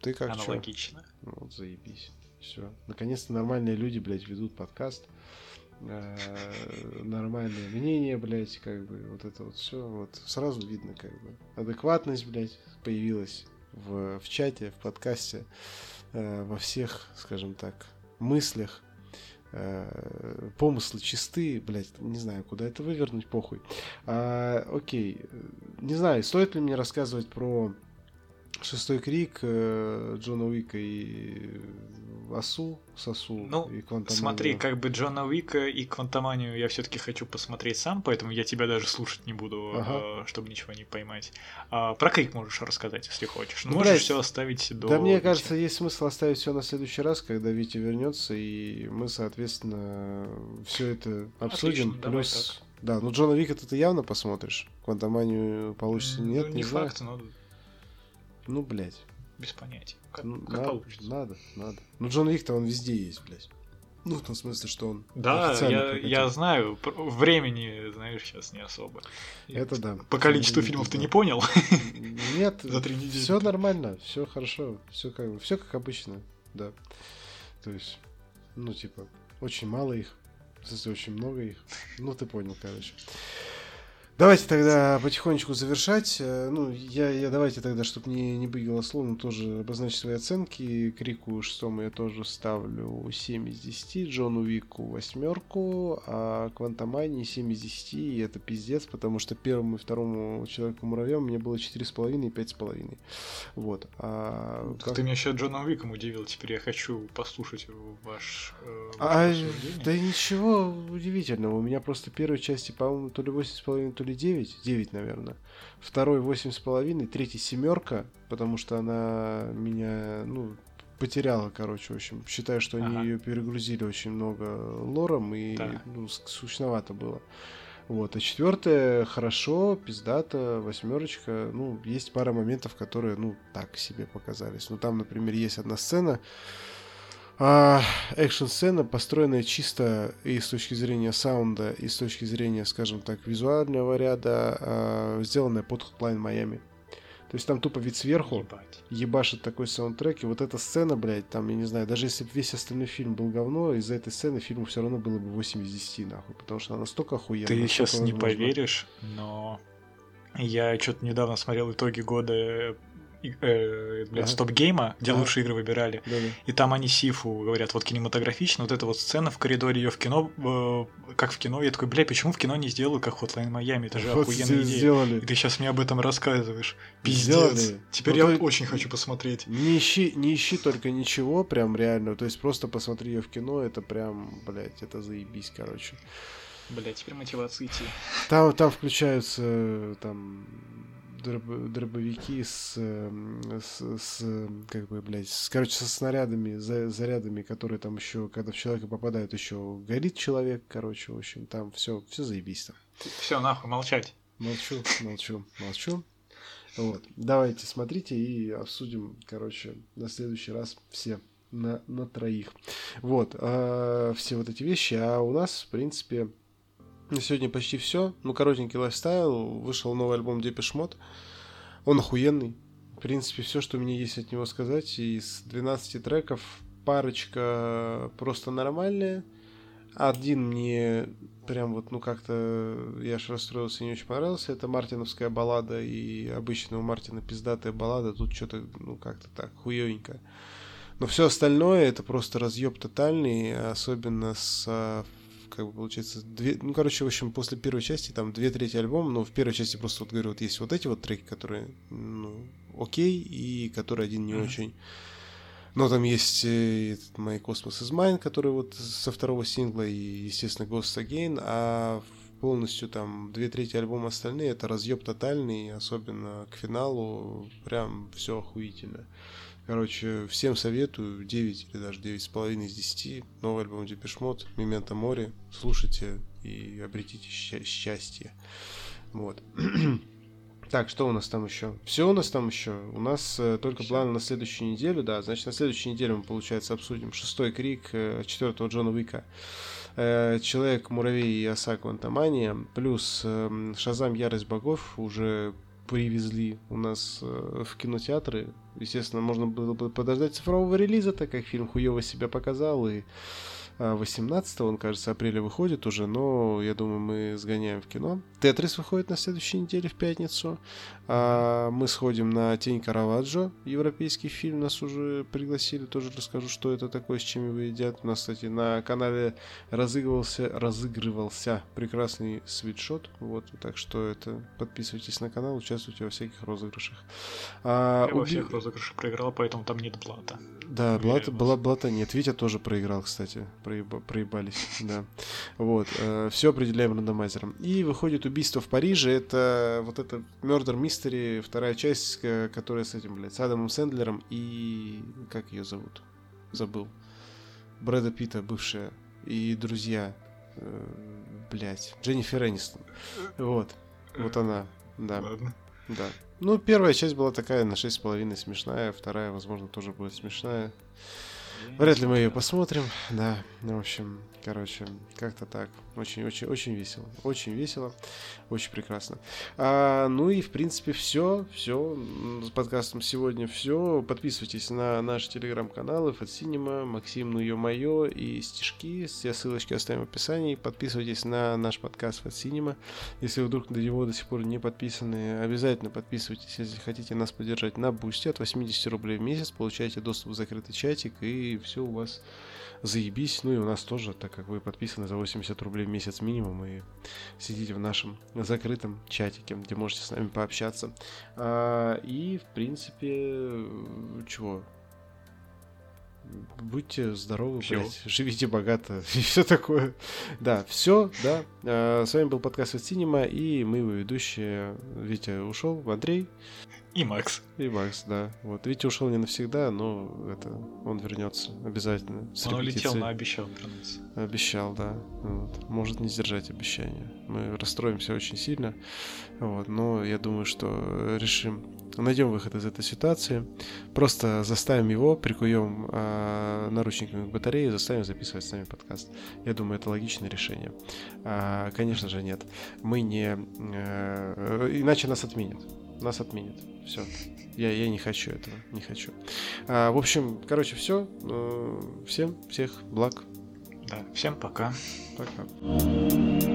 Ты как чё? Аналогично. Ну, Вот, заебись. Все. Наконец-то нормальные люди, блядь, ведут подкаст. Э, Нормальное мнение, блядь, как бы, вот это вот все, вот сразу видно, как бы. Адекватность, блядь, появилась в, в чате, в подкасте, э, во всех, скажем так, мыслях. Э, Помыслы чистые, блядь, не знаю, куда это вывернуть, похуй. А, окей, не знаю, стоит ли мне рассказывать про Шестой крик э, Джона Уика и Асу, Сосу Ну, и Квантоманию. Смотри, как бы Джона Уика и Квантоманию я все-таки хочу посмотреть сам, поэтому я тебя даже слушать не буду, Ага. э, чтобы ничего не поймать. А, про крик можешь рассказать, если хочешь. Ну, Можешь блядь, все оставить до. Да, мне кажется, есть смысл оставить все на следующий раз, когда Витя вернется, и мы, соответственно, все это обсудим. Отлично, Плюс, да, ну Джона Вика ты явно посмотришь. Квантоманию получится нет, ну, не, не знаю. факт, но Ну, блядь. без понятия. Как, Ну, как надо, получится. надо, надо. Ну, Джон Вик-то он везде есть, блядь. Ну, в том смысле, что он Да, я, я знаю. Времени, знаешь, сейчас не особо. Это да. По количеству Это фильмов ты да. не понял? Нет, За три недели. все нормально, все хорошо, все как все как обычно, да. То есть, ну типа, очень мало их, в смысле, очень много их. Ну ты понял, короче. Давайте тогда потихонечку завершать. Э, ну, я, я давайте тогда, чтобы не, не быть голословным, тоже обозначить свои оценки. Крику шестому я тоже ставлю 7 из 10, Джону Вику восьмерку, а Квантомании 7 из 10, и это пиздец, потому что первому и второму Человеку Муравьем мне было 4,5 и 5,5. Вот. А, как... Ты меня еще Джоном Виком удивил, теперь я хочу послушать ваш, э, а, Да ничего удивительного, у меня просто первой части, по-моему, то ли 8,5, то ли 9, 9, наверное. Второй 8,5, третий семерка, потому что она меня, ну, потеряла, короче, в общем. Считаю, что они ага. ее перегрузили очень много лором, и да. ну, скучновато было. Вот, а четвертое хорошо, пиздата, восьмерочка. Ну, есть пара моментов, которые, ну, так себе показались. Ну, там, например, есть одна сцена, экшн-сцена, построенная чисто и с точки зрения саунда, и с точки зрения, скажем так, визуального ряда, а, сделанная под Hotline Miami. То есть там тупо вид сверху Ебать. ебашит такой саундтрек, и вот эта сцена, блядь, там, я не знаю, даже если бы весь остальной фильм был говно, из-за этой сцены фильму все равно было бы 8 из 10, нахуй, потому что она настолько охуенная. Ты сейчас не поверишь, но я что-то недавно смотрел итоги года э, блядь, ага. стоп-гейма, где ага. лучшие игры выбирали. Да-да. И там они Сифу говорят, вот кинематографично, вот эта вот сцена в коридоре ее в кино, э, как в кино. Я такой, бля, почему в кино не сделали, как Hotline Miami? Это же вот охуенная идея. Сделали. И ты сейчас мне об этом рассказываешь. Пиздец. Сделали. Теперь ну, я то... очень хочу посмотреть. Не ищи, не ищи только ничего прям реально. То есть просто посмотри ее в кино, это прям, блядь, это заебись, короче. Бля, теперь мотивация идти. Там, там включаются там дробовики с, с, с как бы, блядь, с, короче, со снарядами, за, зарядами, которые там еще, когда в человека попадают, еще горит человек, короче, в общем, там все, все заебись там. Все, нахуй, молчать. Молчу, молчу, молчу. Вот. Давайте смотрите и обсудим, короче, на следующий раз все на, на троих. Вот, э, все вот эти вещи. А у нас, в принципе, на сегодня почти все. Ну, коротенький lifestyle. Вышел новый альбом Depeche Mode. Он охуенный. В принципе, все, что меня есть от него сказать. Из 12 треков парочка просто нормальная. Один мне прям вот, ну как-то, я аж расстроился не очень понравился. Это мартиновская баллада и обычная у Мартина пиздатая баллада. Тут что-то, ну как-то так, хуевенько. Но все остальное это просто разъеб тотальный, особенно с как бы получается, две, ну, короче, в общем, после первой части там две трети альбома, но в первой части просто вот говорю, вот есть вот эти вот треки, которые, ну, окей, и которые один не mm-hmm. очень. Но там есть э, этот My Cosmos is Mine, который вот со второго сингла, и, естественно, Ghost Again, а полностью там две трети альбома остальные это разъеб тотальный, особенно к финалу, прям все охуительно. Короче, всем советую, 9 или даже 9,5 из 10. Новый альбом Депешмот, Мемента Море. Слушайте и обретите счастье. Вот. Так, что у нас там еще? Все у нас там еще. У нас э, только Все. планы на следующую неделю, да. Значит, на следующей неделе мы, получается, обсудим шестой крик э, четвертого Джона Уика. Э, Человек, муравей и оса Квантомания. Плюс э, Шазам Ярость богов уже привезли у нас э, в кинотеатры. Естественно, можно было бы подождать цифрового релиза, так как фильм хуево себя показал, и 18 он, кажется, апреля выходит уже, но я думаю, мы сгоняем в кино. Тетрис выходит на следующей неделе в пятницу. А, мы сходим на Тень Караваджо, европейский фильм, нас уже пригласили, тоже расскажу, что это такое, с чем его едят. У нас, кстати, на канале разыгрывался, разыгрывался прекрасный свитшот, вот, так что это подписывайтесь на канал, участвуйте во всяких розыгрышах. А, Я уби... во всех розыгрышах проиграл, поэтому там нет блата. Да, блата, была блата нет. Витя тоже проиграл, кстати проеба, проебались, да. Вот, э, все определяем рандомайзером. И выходит убийство в Париже, это вот это Murder Mystery, вторая часть, которая с этим, блядь, с Адамом Сэндлером и... как ее зовут? Забыл. Брэда Питта, бывшая, и друзья, э, блядь, Дженнифер Энистон. Вот, вот она, да. Ладно. Да. Ну, первая часть была такая на 6,5 смешная, вторая, возможно, тоже будет смешная. Вряд ли мы ее посмотрим, да. Ну, в общем, короче, как-то так. Очень-очень-очень весело. Очень весело. Очень прекрасно. А, ну и, в принципе, все. Все. С подкастом сегодня все. Подписывайтесь на наши телеграм-каналы Фат Синема, Максим, ну ё моё и стишки. Все ссылочки оставим в описании. Подписывайтесь на наш подкаст Фат Синема. Если вы вдруг до него до сих пор не подписаны, обязательно подписывайтесь, если хотите нас поддержать на Бусте от 80 рублей в месяц. Получаете доступ в закрытый чатик и все у вас заебись. Ну и у нас тоже, так как вы подписаны за 80 рублей в месяц минимум и сидите в нашем закрытом чатике, где можете с нами пообщаться. А, и, в принципе, чего? Будьте здоровы, блядь, живите богато и все такое. Да, все, да. А, С вами был подкаст от Синема, и мы его ведущие. Витя ушел, Андрей И Макс. и Макс, да. Вот Витя ушел не навсегда, но это он вернется обязательно. С Он улетел, но обещал вернуться. Обещал, да. Вот. Может не сдержать обещания. Мы расстроимся очень сильно. Вот. Но я думаю, что решим. Найдем выход из этой ситуации. Просто заставим его, прикуем а, наручниками к батарее, заставим записывать с нами подкаст. Я думаю, это логичное решение. А, конечно же, нет. Мы не... э, иначе нас отменят. Нас отменят. Все. Я, я не хочу этого. Не хочу. А, в общем, короче, все. Всем всех благ. Да, всем пока. Пока.